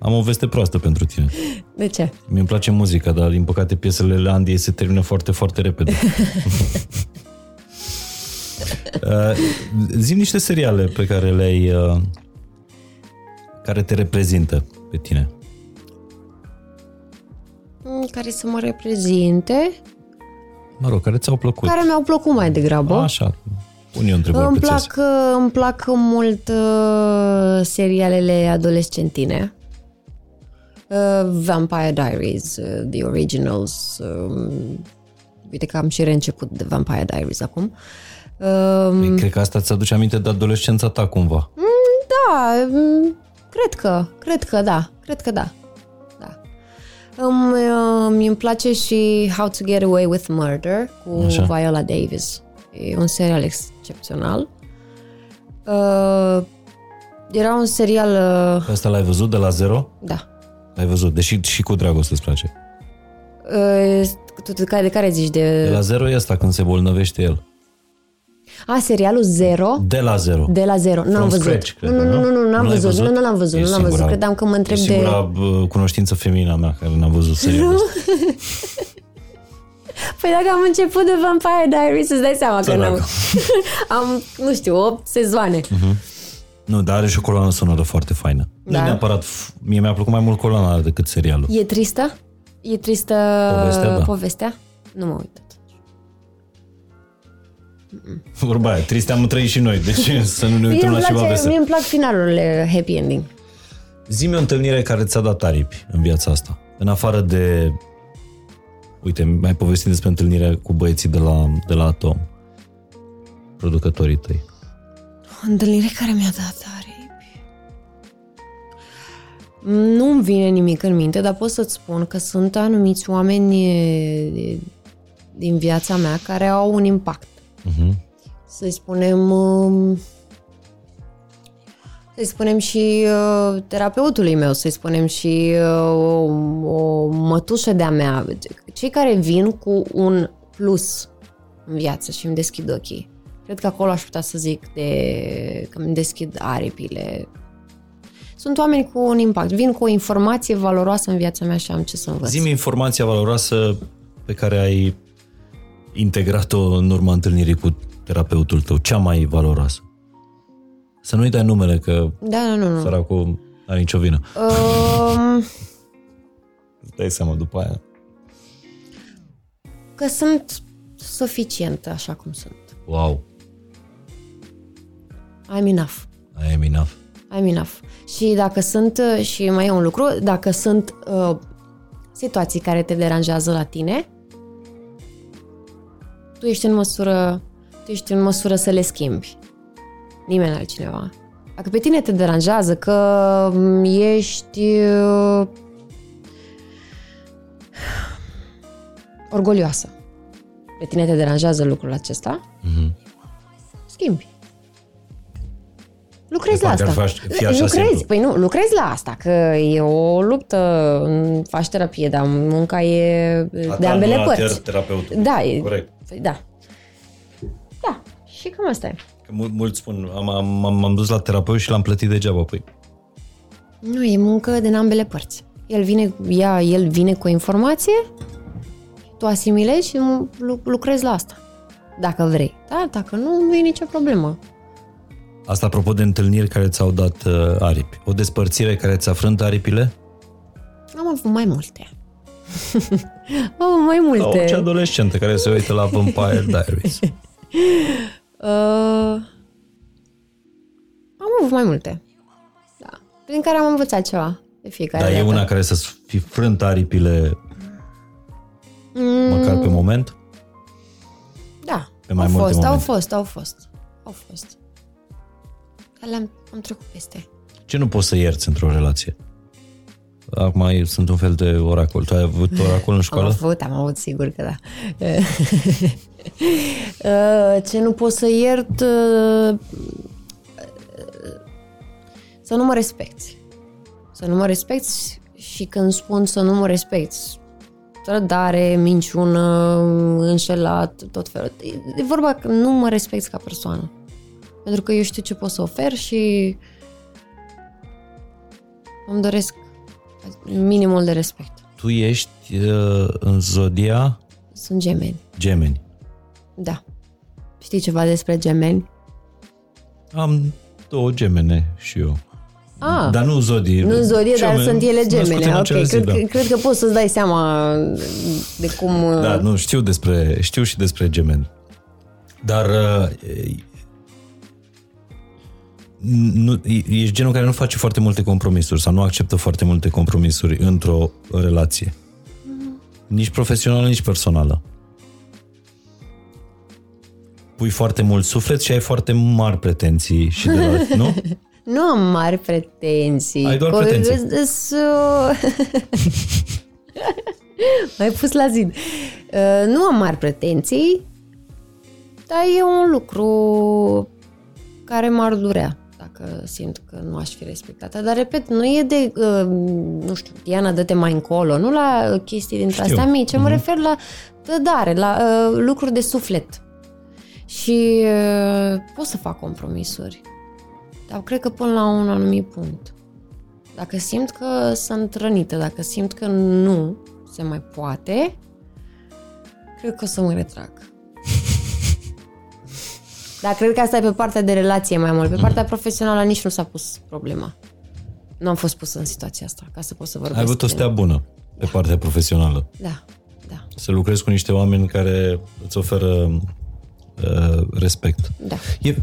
Am o veste proastă pentru tine. De ce? mi îmi place muzica, dar din păcate piesele Andy se termină foarte, foarte repede. *laughs* uh, Zim niște seriale pe care le-ai uh, care te reprezintă pe tine. Mm, care să mă reprezinte? Mă rog, care ți-au plăcut? Care mi-au plăcut mai degrabă. Așa, pun eu întrebări îmi plac, uh, îmi plac mult uh, serialele adolescentine. Uh, Vampire Diaries, uh, The Originals. Uh, uite că am și reînceput de Vampire Diaries acum. Uh, cred că asta ți aduce aminte de adolescența ta cumva. Mm, da, mm, cred că, cred că da, cred că da. da. Um, uh, îmi place și How to Get Away with Murder cu Așa. Viola Davis. E un serial excepțional. Uh, era un serial... Uh... Asta l-ai văzut de la zero? Da. Ai văzut, deși și cu dragoste îți place. Uh, de care zici? De... de la zero e asta când se bolnăvește el. A, serialul Zero? De la zero. De la zero. Nu am văzut. Scratch, cred, nu, nu, nu, nu, nu am văzut. Nu, nu l-am văzut. Nu l-am văzut. Credeam că mă întreb de... E singura cunoștință femină mea care n-a văzut serialul *laughs* Păi dacă am început de Vampire Diaries, îți dai seama că Săracă. n-am... *laughs* am, nu știu, 8 sezoane. Nu, dar are și o coloană sonoră foarte faină. Nu Da. e neapărat... f- Mie mi-a plăcut mai mult coloana decât serialul. E tristă? E tristă Povestea, da. povestea? Nu mă uit. Vorba aia, triste am trăit și noi, deci să nu ne Mie uităm îmi, la ceva place, mie vesel. îmi plac finalurile happy ending. Zi-mi o întâlnire care ți-a dat aripi în viața asta. În afară de... Uite, mai povestit despre întâlnirea cu băieții de la, de la Atom. Producătorii tăi. O întâlnire care mi-a dat aripi. Nu-mi vine nimic în minte, dar pot să-ți spun că sunt anumiți oameni e, din viața mea care au un impact. Uh-huh. Să-i spunem... um, Să-i spunem și uh, terapeutului meu, să-i spunem și uh, o, o mătușă de-a mea. Cei care vin cu un plus în viață și îmi deschid ochii. Cred că acolo aș putea să zic de că îmi deschid aripile. Sunt oameni cu un impact. Vin cu o informație valoroasă în viața mea și am ce să învăț. Zi-mi informația valoroasă pe care ai integrat-o în urma întâlnirii cu terapeutul tău, cea mai valoroasă. Să nu-i dai numele, că Da, nu, nu, nu. săracul are nicio vină. Um, Îți dai seama după aia. că sunt suficientă așa cum sunt. Wow, I'm enough. I am enough. I'm enough. Și dacă sunt, uh, și mai e un lucru, dacă sunt uh, situații care te deranjează la tine, tu ești în măsură, tu ești în măsură să le schimbi. Nimeni altcineva. Dacă pe tine te deranjează că mm, ești uh, *sighs* orgolioasă, pe tine te deranjează lucrul acesta, Mhm. schimbi. Lucrezi De la parcă asta. ar fi- fi așa lucrezi, simplu. păi nu, lucrezi la asta, că e o luptă, faci terapie, dar munca e de ambele părți. terapeutul. Da, e, Corect. Păi, da. Da, și cam asta e. Că mul- mulți spun, am, am, am, am dus la terapeut și l-am plătit degeaba. Păi, Nu, e muncă de ambele părți. El vine, ea, el vine cu o informație, tu asimilezi și lu- lucrezi la asta. Dacă vrei. Da, dacă nu, nu e nicio problemă. Asta apropo de întâlniri care ți-au dat uh, aripi. O despărțire care ți-a frânt aripile? Am avut mai multe. *laughs* Am avut mai Ca multe. orice adolescentă care se uită la Vampire Diaries. *laughs* Uh, am avut mai multe. Da. Prin care am învățat ceva de fiecare Dar e dată. una care să fi frânt aripile Mm, măcar pe moment? Da. Pe mai au multe fost, au momente. fost, au fost. Au fost. Dar le-am am trecut peste. Ce nu poți să ierți într-o relație? Acum e- sunt un fel de oracol. Tu ai avut oracol în Am școală? avut, am avut, sigur că da. *laughs* Uh, Ce nu pot să iert... uh, Să nu mă respecti. Să nu mă respecti și când spun să nu mă respecti, trădare, minciună, înșelat, tot felul. E- E vorba că nu mă respecti ca persoană. Pentru că eu știu ce pot să ofer și îmi doresc minimul de respect. Tu ești uh, în zodia Sunt gemeni. gemeni. Da. Știi ceva despre gemeni? Am două gemene și eu. Ah, Dar nu zodii. nu zodie, dar Gemeni, sunt ele născute în gemene. Ok, același zi, cred, da. că, cred că poți să-ți dai seama de cum... Da, nu, știu despre, știu și despre gemeni. Dar uh, nu, ești genul care nu face foarte multe compromisuri sau nu acceptă foarte multe compromisuri într-o relație. Nici profesională, nici personală. Pui foarte mult suflet și ai foarte mari pretenții și de la, nu? *laughs* Nu am mari pretenții. Ai doar Co- pretenții. îs- îs, uh, M-ai pus la zid. Uh, Nu am mari pretenții, dar e un lucru care m-ar durea dacă simt că nu aș fi respectată. Dar, repet, nu e de, uh, nu știu, Diana, dă-te mai încolo, nu la chestii dintre Știu. astea mici, mă refer la trădare, la uh, lucruri de suflet. Și uh, pot să fac compromisuri. Dar cred că până la un anumit punct. Dacă simt că sunt rănită, dacă simt că nu se mai poate, cred Cred că o să mă retrag. Dar cred că asta e pe partea de relație mai mult. Pe partea profesională nici nu s-a pus problema. Nu am fost pusă în situația asta, ca să pot să vorbesc. Ai avut o stea bună pe partea profesională. Da, da, Să lucrezi cu niște oameni care îți oferă uh, respect. da. E,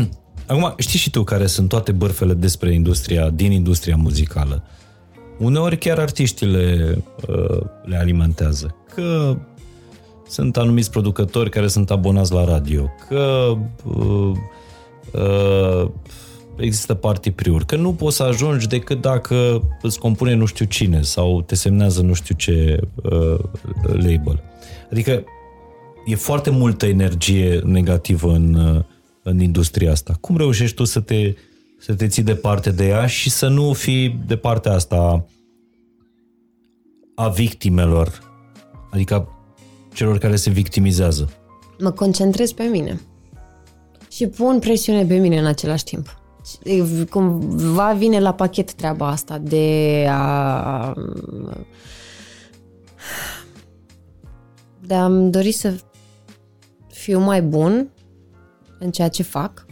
*clears throat* acum, știi și tu care sunt toate bărfele despre industria, din industria muzicală. Uneori chiar artiștii le, uh, le alimentează. Că sunt anumiți producători care sunt abonați la radio, că uh, uh, există party priuri, că nu poți să ajungi decât dacă îți compune nu știu cine sau te semnează nu știu ce uh, label. Adică e foarte multă energie negativă în, uh, în industria asta. Cum reușești tu să te, să te ții departe de ea și să nu fii de partea asta a victimelor, adică celor care se victimizează? Mă concentrez pe mine. Și pun presiune pe mine în același timp. Și Cumva vine la pachet treaba asta de a... De a-mi dori să fiu mai bun în ceea ce fac,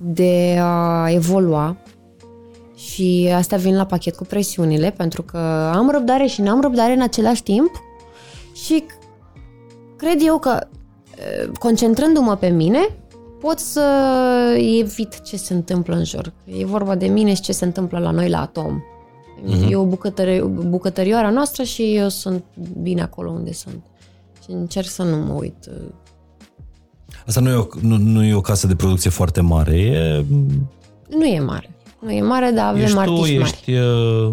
de a evolua și asta vin la pachet cu presiunile pentru că am răbdare și n-am răbdare în același timp și cred eu că e, concentrându-mă pe mine pot să evit ce se întâmplă în jur. E vorba de mine și ce se întâmplă la noi la atom. Mm-hmm. E o bucătărie, bucătărioara noastră și eu sunt bine acolo unde sunt. Și încerc să nu mă uit. uh, Asta nu e, o, nu, nu e o casă de producție foarte mare, e... Nu e mare. Nu e mare, dar avem ești tu, artiști mari. ești uh,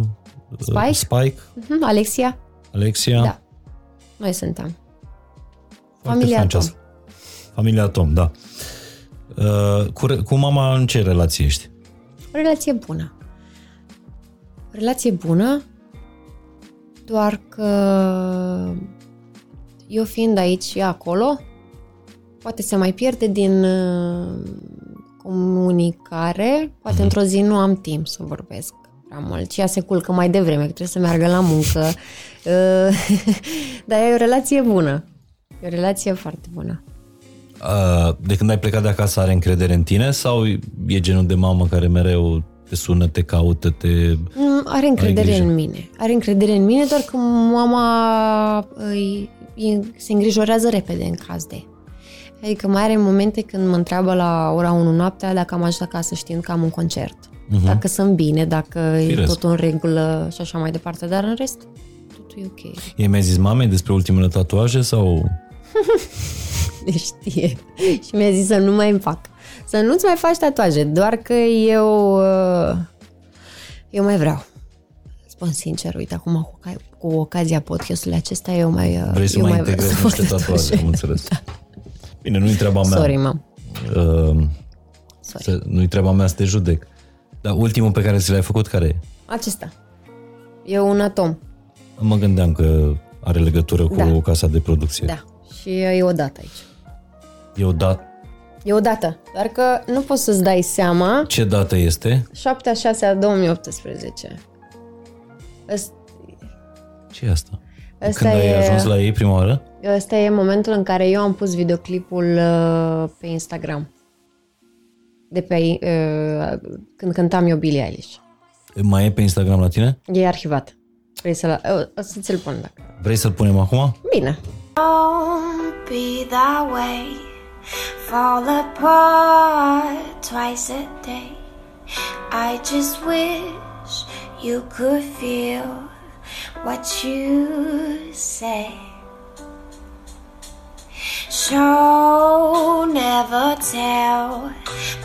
Spike? Spike, Mhm, Alexia? Alexia. Da. Noi suntem. Foarte Familia fain ce Tom. ați- Familia Tom, da. Uh, cu, re- cu mama în ce relație ești? O relație bună. O relație bună, doar că eu fiind aici și ea acolo, poate se mai pierde din uh, comunicare, poate într-o zi nu am timp să vorbesc prea mult și ea se culcă mai devreme, că trebuie să meargă la muncă. Uh, *laughs* Dar e o relație bună. E o relație foarte bună. Uh, de când ai plecat de acasă are încredere în tine sau e genul de mamă care mereu te sună, te caută, te... Mm, Are încredere grijă. în mine. Are încredere în mine, doar că mama îi, îi, se îngrijorează repede în caz de. Adică mai are momente când mă întreabă la ora 1 noaptea dacă am ajuns acasă știind că am un concert. Uh-huh. Dacă sunt bine, dacă e Firesc. totul în regulă și așa mai departe. Dar în rest, totul e ok. Ei mi-a zis mamei despre ultimele tatuaje sau... *laughs* Le știe. și mi-a zis să nu mai îmi fac. Să nu-ți mai faci tatuaje, doar că eu... uh, Eu mai vreau. Spun sincer, uite, acum cu, oca- cu ocazia podcastului acesta, eu mai... uh, Vrei să eu mai mai integrezi vreau să niște fac tatuaje, am înțeles. Bine, nu-i treaba mea. Sorry, mam. Uh, Sorry. să, nu-i treaba mea să te judec. Dar ultimul pe care ți l-ai făcut, care e? Acesta. E un atom. Mă gândeam că are legătură cu Da. casa de producție. Da. Și e o dată aici. E o dat... E o dată. Doar că nu poți să-ți dai seama. Ce dată este? 7 a 6 a 2018. Ăst- ce e asta? Ăsta Când ai e- ajuns la ei prima oară? Ăsta e momentul în care eu am pus videoclipul uh, pe Instagram. De pe uh, când cântam eu Billie Eilish. Mai e pe Instagram la tine? E arhivat. Vrei să-l... O, o să ți-l pun dacă... Vrei să-l punem acum? Bine. Don't be that way. Fall apart twice a day. I just wish you could feel what you say. Show never tell,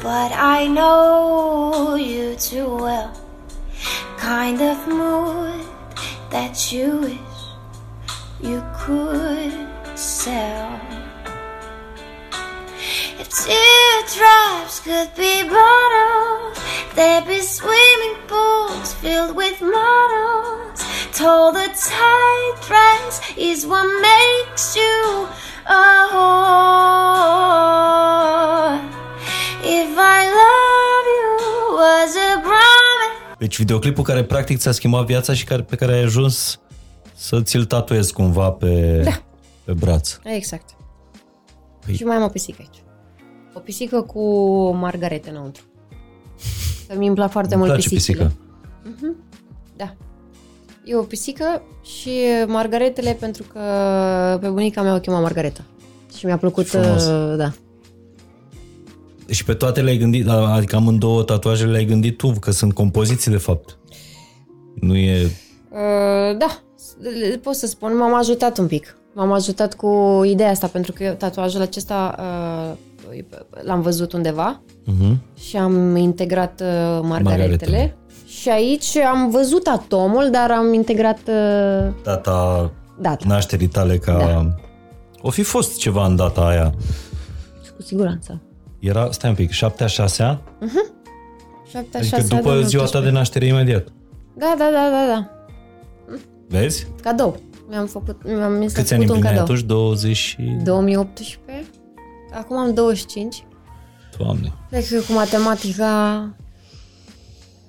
but I know you too well. Kind of mood that you wish you could sell. If teardrops could be bottles, there'd be swimming pools filled with models. Told the tight dress is what makes you a whore. If I love you was a promise. Deci videoclipul care practic ți-a schimbat viața și care, pe care ai ajuns să ți-l tatuezi cumva pe, Da. pe Pe braț. Exact. Păi- Și mai am o pisică aici. O pisică cu margarete înăuntru. Că mi îmi plac foarte Îmi mult place pisicile. pisica. Da. E o pisică și margaretele pentru că pe bunica mea o chema Margareta. Și mi-a plăcut, Frumos. uh, da. Și pe toate le-ai gândit, adică amândouă tatuajele le-ai gândit tu, că sunt compoziții de fapt. Nu e... Uh, da, pot să spun, m-am ajutat un pic. M-am ajutat cu ideea asta, pentru că eu tatuajul acesta uh, l-am văzut undeva Uh-huh. și am integrat uh, margaretele. Margaretele. Și aici am văzut atomul, dar am integrat uh, Data data. nașterii tale ca... Da. O fi fost ceva în data aia. Cu siguranță. Era, stai un pic, 7 a 6 7 Adică 6 după ziua ta de naștere imediat. Da, da, da, da, da. Vezi? Cadou. Mi-am făcut, mi-am mi s-a Câți ani făcut un împlineai cadou. atunci? 20 și... 2018. Acum am 25. Doamne. Cred că cu matematica...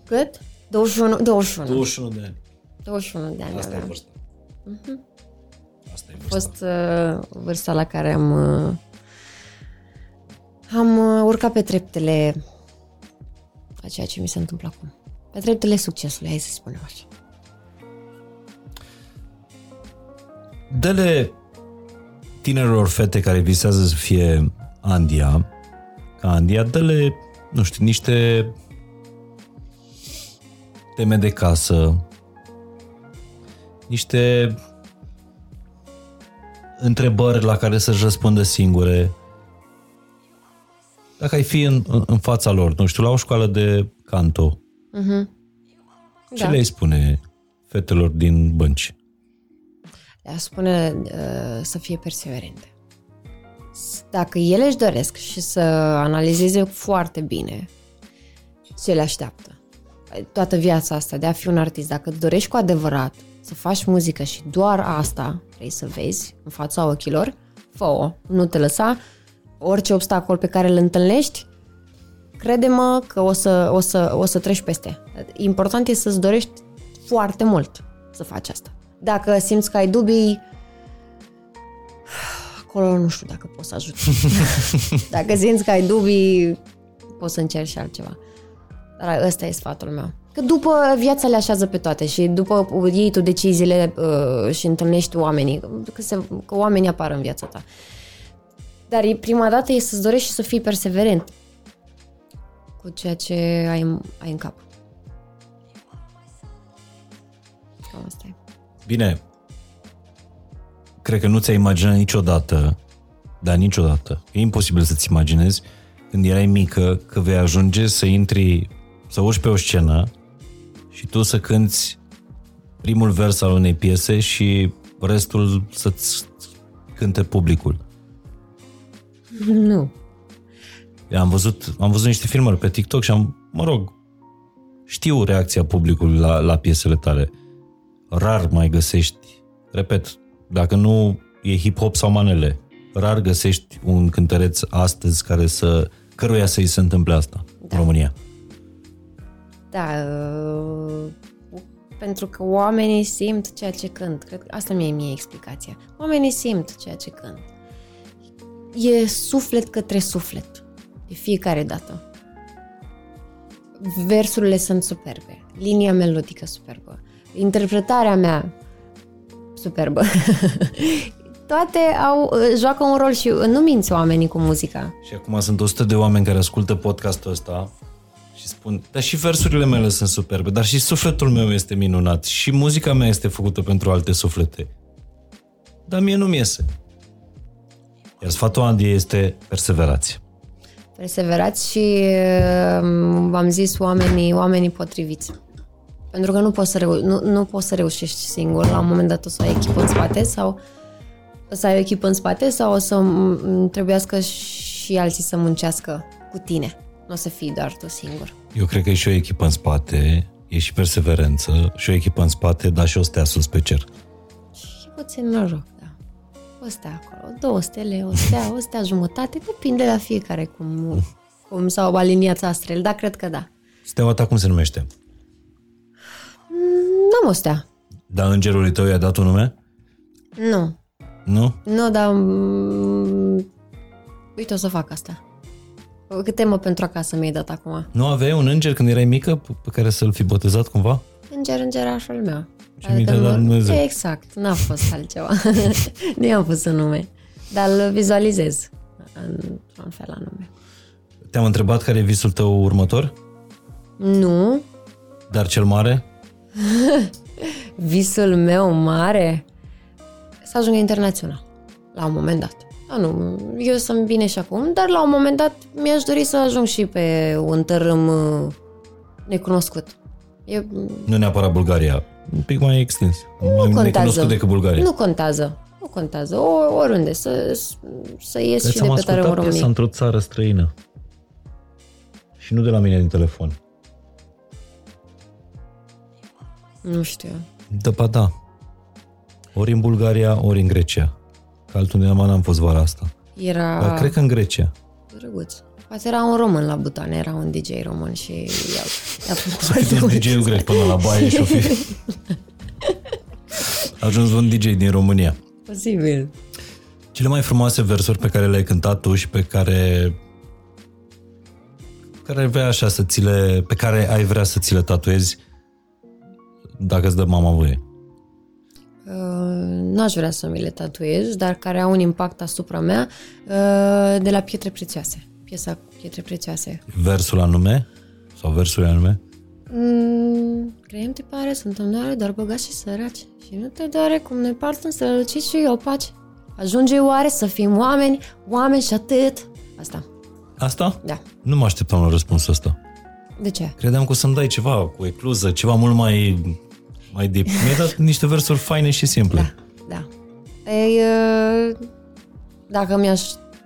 Cât? 21, 21. 21 de ani. 21 de ani Asta e aveam. vârsta. Asta e A vârsta. fost uh, vârsta la care am uh, am uh, urcat pe treptele a ceea ce mi se întâmplă acum. Pe treptele succesului, hai să spunem așa. Dă-le tinerilor fete care visează să fie Andia, ca Andia, dă-le, nu știu, niște teme de casă, niște întrebări la care să-și răspundă singure. Dacă ai fi în, în, în fața lor, nu știu, la o școală de canto, ce Da. le-ai spune fetelor din bănci? Le-aș spune uh, să fie perseverente. S- Dacă ele își doresc și să analizeze foarte bine ce le așteaptă. Toată viața asta de a fi un artist, dacă îți dorești cu adevărat să faci muzică și doar asta vrei să vezi în fața ochilor, fă-o, nu te lăsa. Orice obstacol pe care îl întâlnești, crede-mă că o să, o, să, o să treci peste. Important e să-ți dorești foarte mult să faci asta. Dacă simți că ai dubii, acolo nu știu dacă poți să ajut. *laughs* dacă simți că ai dubii, poți să încerci și altceva. Dar ăsta e sfatul meu. Că după viața le așează pe toate și după iei tu deciziile uh, și întâlnești oamenii, că, se, că oamenii apar în viața ta. Dar e- prima dată e să-ți dorești și să fii perseverent cu ceea ce ai, în- ai în cap. Cam asta e. Bine, cred că nu ți-ai imaginat niciodată, dar niciodată, e imposibil să-ți imaginezi când erai mică că vei ajunge să intri, să urci pe o scenă și tu să cânti primul vers al unei piese și restul să-ți cânte publicul. Nu. Am văzut, am văzut niște filmări pe TikTok și am, mă rog, știu reacția publicului la, la piesele tale. Rar mai găsești, repet, dacă nu e hip-hop sau manele, rar găsești un cântăreț astăzi care să, căruia să-i se întâmple asta da. în România. Da, uh, pentru că oamenii simt ceea ce cânt. Cred că asta mie mie explicația. Oamenii simt ceea ce cânt. E suflet către suflet. De fiecare dată. Versurile sunt superbe. Linia melodică superbă. Interpretarea mea superbă. *laughs* Toate au, uh, joacă un rol și nu minți oamenii cu muzica. Și acum sunt 100 de oameni care ascultă podcastul ăsta și spun, dar și versurile mele sunt superbe, dar și sufletul meu este minunat și muzica mea este făcută pentru alte suflete. Dar mie nu-mi iese. Iar sfatul Andy este perseverați. perseverați și uh, v-am zis oamenii, oamenii potriviți. Pentru că nu poți, să reu- nu, nu poți să reușești singur. La un moment dat o să ai echipă în spate sau o să ai o echipă în spate sau o să m- trebuiască și alții să muncească cu tine. Nu o să fii doar tu singur. Eu cred că e și o echipă în spate, e și perseverență și o echipă în spate, dar și o stea sus pe cer. Și puțin noroc, da. O stea acolo, două stele, o stea, *laughs* o stea jumătate, depinde la fiecare cum, cum s-au aliniat astrele, dar cred că da. Steaua ta cum se numește? N-am o stea. Dar îngerului tău i-a dat un nume? Nu. Nu? Nu, dar... mm, Uite, o să fac asta. Cât temă pentru acasă mi-ai dat acum. Nu aveai un înger când erai mică pe pe care să-l fi botezat cumva? Înger, îngerașul meu. Ce mi-ai dat la Dumnezeu. Exact, n-a fost altceva. *laughs* nu i-am pus un nume. Dar îl vizualizez într-un fel anume. Te-am întrebat care e visul tău următor, Nu, dar cel mare? *laughs* visul meu mare să ajungă internațional, la un moment dat. Da, nu, eu sunt bine și acum, dar la un moment dat mi-aș dori să ajung și pe un tărâm uh, necunoscut. Eu, Nu neapărat Bulgaria, un pic mai extins. mai contează. necunoscut decât Bulgaria. nu contează. Nu contează. O, oriunde. Să, să ies și de am pe tărâmul ascultat piesa României. într-o țară străină. Și nu de la mine din telefon. Nu știu. Da, ba da. Ori în Bulgaria, ori în Grecia. Că altundeva n-am fost vara asta. Era Dar cred că în Grecia. drăguț. Poate era un român la Butane, era un DJ român și i-a, i-a plăcut Să fi foarte dus mult. DJ-ul grec până la baie și o fi... A ajuns un DJ din România. Posibil. Cele mai frumoase versuri pe care le-ai cântat tu și pe care care ai vrea așa să ți le, pe care ai vrea să ți le tatuezi dacă îți dă mama voie. Uh, n-aș vrea să mi le tatuez, dar care au un impact asupra mea uh, de la Pietre Prețioase. Piesa Pietre Prețioase. Versul anume sau versurile anume. Mm, creiem te pare, suntem doar, doar bogați și săraci Și nu te doare cum ne part în străluciți și opaci Ajunge oare să fim oameni, oameni și atât Asta, Asta? da Nu mă așteptam la răspunsul ăsta. De ce? Credeam că o să-mi dai ceva cu ecluză, ceva mult mai, mai deep. Mi-ai dat niște versuri faine și simple. Da Ei, uh, Dacă mi-aș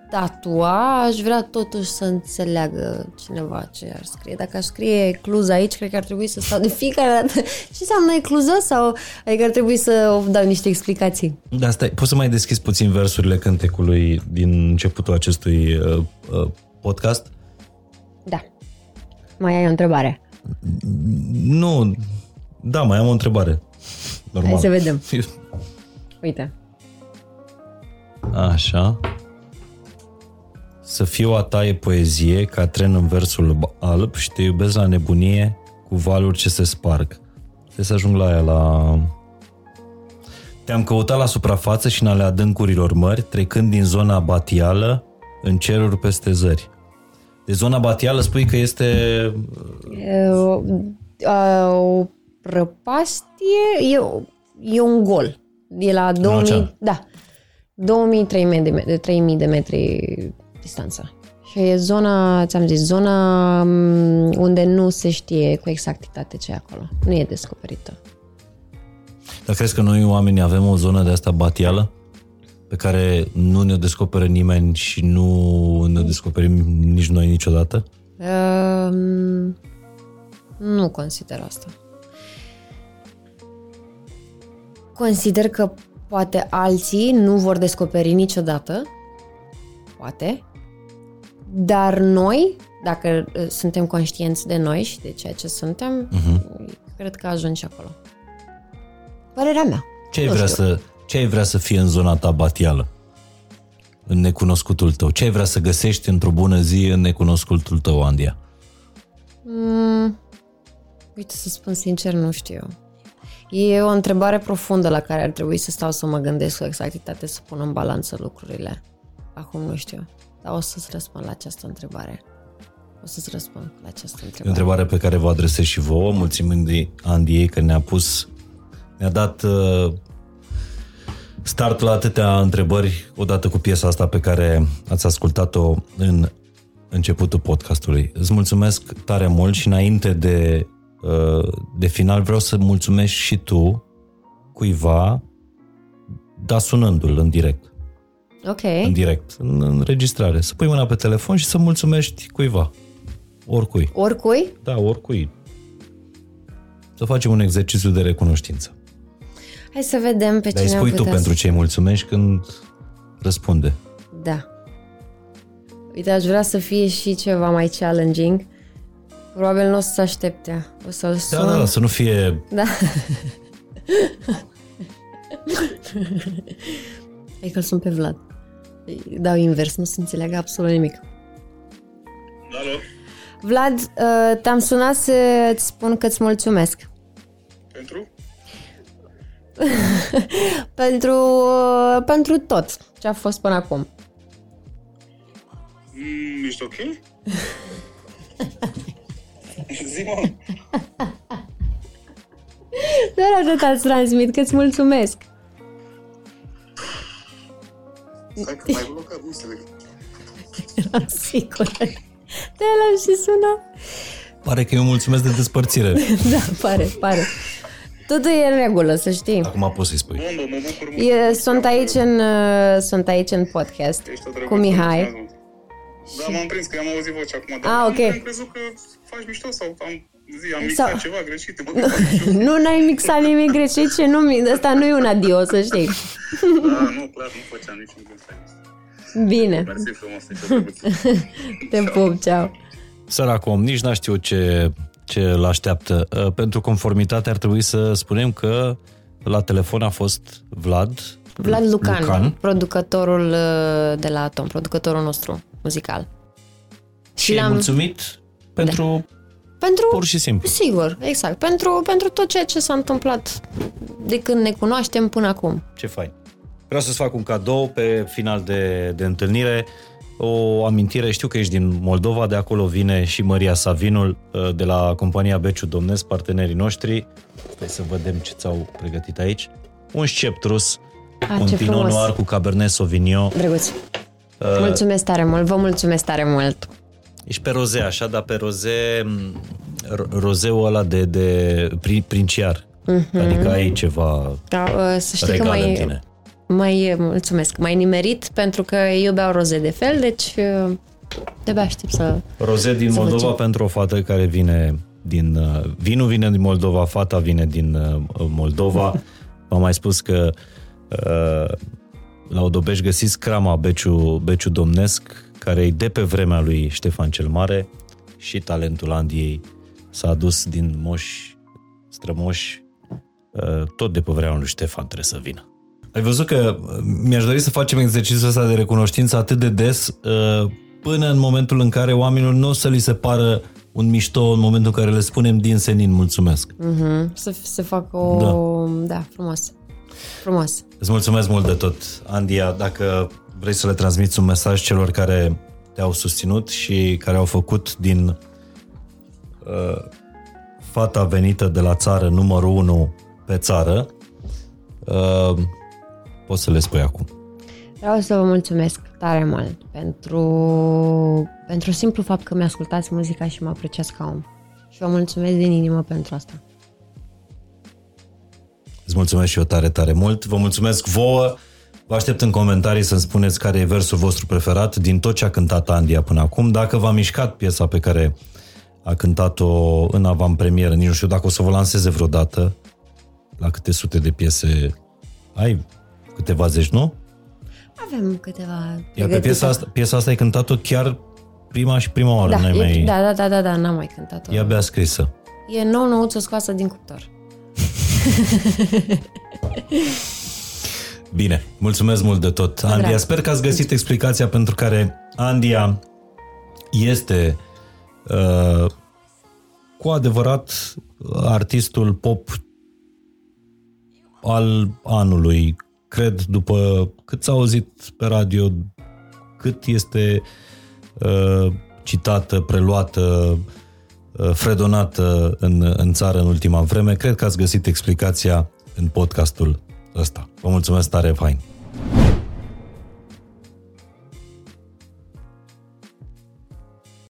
tatua, aș vrea totuși să înțeleagă cineva ce ar scrie. Dacă aș scrie ecluză aici, cred că ar trebui să stau de fiecare dată. *laughs* Ce înseamnă ecluză? Sau adică ar trebui să dau niște explicații. Dar stai, poți să mai deschizi puțin versurile cântecului din începutul acestui uh, uh, podcast? Da. Mai ai o întrebare? Nu, da, mai am o întrebare. Normal. Hai să vedem. *laughs* Uite. Așa. Să fiu a ta e poezie, ca tren în versul alb și te iubesc la nebunie cu valuri ce se sparg. Trebuie să ajung la aia, la... Te-am căutat la suprafață și în ale adâncurilor mări, trecând din zona batială în ceruri peste zări. De zona batială spui că este... E, o, a, o prăpastie, e, o- e un gol. E la 2000, ocean. da, 2000-3000 de, me- de 3000 de metri distanță. Și e zona, ți-am zis, zona m, unde nu se știe cu exactitate ce e acolo. Nu e descoperită. Dar crezi că noi oamenii avem o zonă de asta batială? Pe care nu ne descoperă nimeni și nu ne descoperim nici noi niciodată? Um, nu consider asta. Consider că poate alții nu vor descoperi niciodată, poate, dar noi, dacă uh, suntem conștienți de noi și de ceea ce suntem, uh-huh. cred că ajungi acolo. Părerea mea. Ce ai, Nu vrea știu. să, ce ai vrea să fie în zona ta batială? În necunoscutul tău? Ce ai vrea să găsești într-o bună zi în necunoscutul tău, Andia? Mm, uite, să spun sincer, nu știu. E o întrebare profundă la care ar trebui să stau să mă gândesc cu exactitate, să pun în balanță lucrurile. Acum nu știu. Dar o să-ți răspund la această întrebare. O să-ți răspund la această E o întrebare. întrebare pe care vă adresez și vouă. Mulțumim de Andiei că ne-a pus, ne-a dat uh, start la atâtea întrebări odată cu piesa asta pe care ați ascultat-o în începutul podcastului. Îți mulțumesc tare mult și înainte de, uh, de final vreau să mulțumesc și tu cuiva, dar sunându-l în direct. Ok. În direct, în înregistrare. Să pui mâna pe telefon și să mulțumești cuiva. Oricui. Oricui? Da, oricui. Să facem un exercițiu de recunoștință. Hai să vedem pe Dar îi cine spui am tu putea pentru să... ce îi mulțumești când răspunde. Da. Uite, aș vrea să fie și ceva mai challenging. Probabil nu o să se aștepte. O să-l sun. Da, da, da, să nu fie... Da. *laughs* Hai că sunt pe Vlad. Dau invers, nu se înțeleagă absolut nimic. Alo? Vlad, uh, te-am sunat să-ți spun că îți mulțumesc. Pentru? *laughs* pentru, uh, pentru tot ce a fost până acum. Mm, ești ok? *laughs* *laughs* Zi, mă. Doar atât îți transmit că îți mulțumesc. Stai că mai blocat, nu înțeleg. Eram sigură. De la și sună. Pare că eu mulțumesc de despărțire. *laughs* Da, pare, pare. Totul e în regulă, să știi. Acum poți să-i spui. Bun, bă, mă bucur mult. E, sunt, aici în, uh, sunt aici în podcast Ești o drăguță, cu Mihai. mulțumesc mult. Da, m-am prins că am auzit vocea acum. Dar Ah, ok. Am crezut că faci mișto sau am, zi, am Sau- mixat ceva greșit. Bă, nu, *laughs* Nu n-ai mixat nimic greșit și nu, mi- ăsta nu e un adio, să știi. da, *laughs* nu, clar, nu făceam niciun gând să Bine, Mersi frumos, ești o drăguță. te pup, ceau. Săracul om, nici n-a știut ce, ce îl așteaptă. Uh, Pentru conformitate ar trebui să spunem că la telefon a fost Vlad. Vlad Lucan, Lucan. producătorul uh, de la Atom, producătorul nostru muzical. Și ai mulțumit pentru Pentru, pur și simplu. sigur, exact, pentru, pentru tot ceea ce s-a întâmplat de când ne cunoaștem până acum. Ce fain. Vreau să-ți fac un cadou pe final de, de întâlnire. O amintire, știu că ești din Moldova, de acolo vine și Maria Savinul uh, de la compania Beciu Domnesc, partenerii noștri. Stai să vedem ce ți-au pregătit aici. Un sceptrus, Ah, un ce Pinot frumos. Noir cu Cabernet Sauvignon. Drăguț. Uh, Mulțumesc tare mult, vă mulțumesc tare mult. Ești pe roze, așa, dar pe roze, m, ro- rozeul ăla de, de pri, princiar. Uh-huh. Adică ai ceva Da, uh, să știi că regal în mai, tine. mai, mulțumesc, mai nimerit pentru că eu beau roze de fel, deci uh, de-abia aștept să... Roze din Să Moldova facem. pentru o fată care vine din... uh, Vinul vine din Moldova, fata vine din uh, Moldova. *laughs* V-am mai spus că uh, la Odobeș găsiți crama Beciu, Beciu Domnesc, care e de pe vremea lui Ștefan cel Mare și talentul Andiei s-a adus din moși, strămoși, uh, tot de pe vremea lui Ștefan trebuie să vină. Ai văzut că uh, mi-aș dori să facem exercițiul ăsta de recunoștință atât de des uh, până în momentul în care oamenilor nu o să li se pară un mișto în momentul în care le spunem din senin mulțumesc. Uh-huh. Să, să fac o... Da. da, frumos. Frumos. Îți mulțumesc mult de tot, Andia, dacă vrei să le transmiți un mesaj celor care te-au susținut și care au făcut din uh, fata venită de la țară numărul 1 pe țară, uh, poți să le spui acum. Vreau să vă mulțumesc tare mult pentru, pentru simplu fapt că mi-ascultați muzica și mă apreciați ca om. Și vă mulțumesc din inimă pentru asta. Îți mulțumesc și eu tare, tare mult. Vă mulțumesc vouă. Vă aștept în comentarii să-mi spuneți care e versul vostru preferat din tot ce a cântat Andia până acum. Dacă v-a mișcat piesa pe care a cântat-o în avantpremieră, nici nu știu dacă o să vă lanseze vreodată la câte sute de piese ai, câteva zeci, nu? Avem câteva Iar pe pregătite. piesa asta, piesa asta ai cântat-o chiar prima și prima oară, da, n-ai e, mai... da, da, da, da, da, n-am mai cântat-o. E abia scrisă. E nou nouță scoasă din cuptor. *laughs* Bine, mulțumesc mult de tot, Andia. drag. Sper că ați găsit explicația pentru care Andia este uh, cu adevărat artistul pop al anului. Cred, după cât s-a auzit pe radio, cât este uh, citată, preluată, uh, fredonată în, în țară în ultima vreme, cred că ați găsit explicația în podcastul ăsta. Vă mulțumesc tare, fain!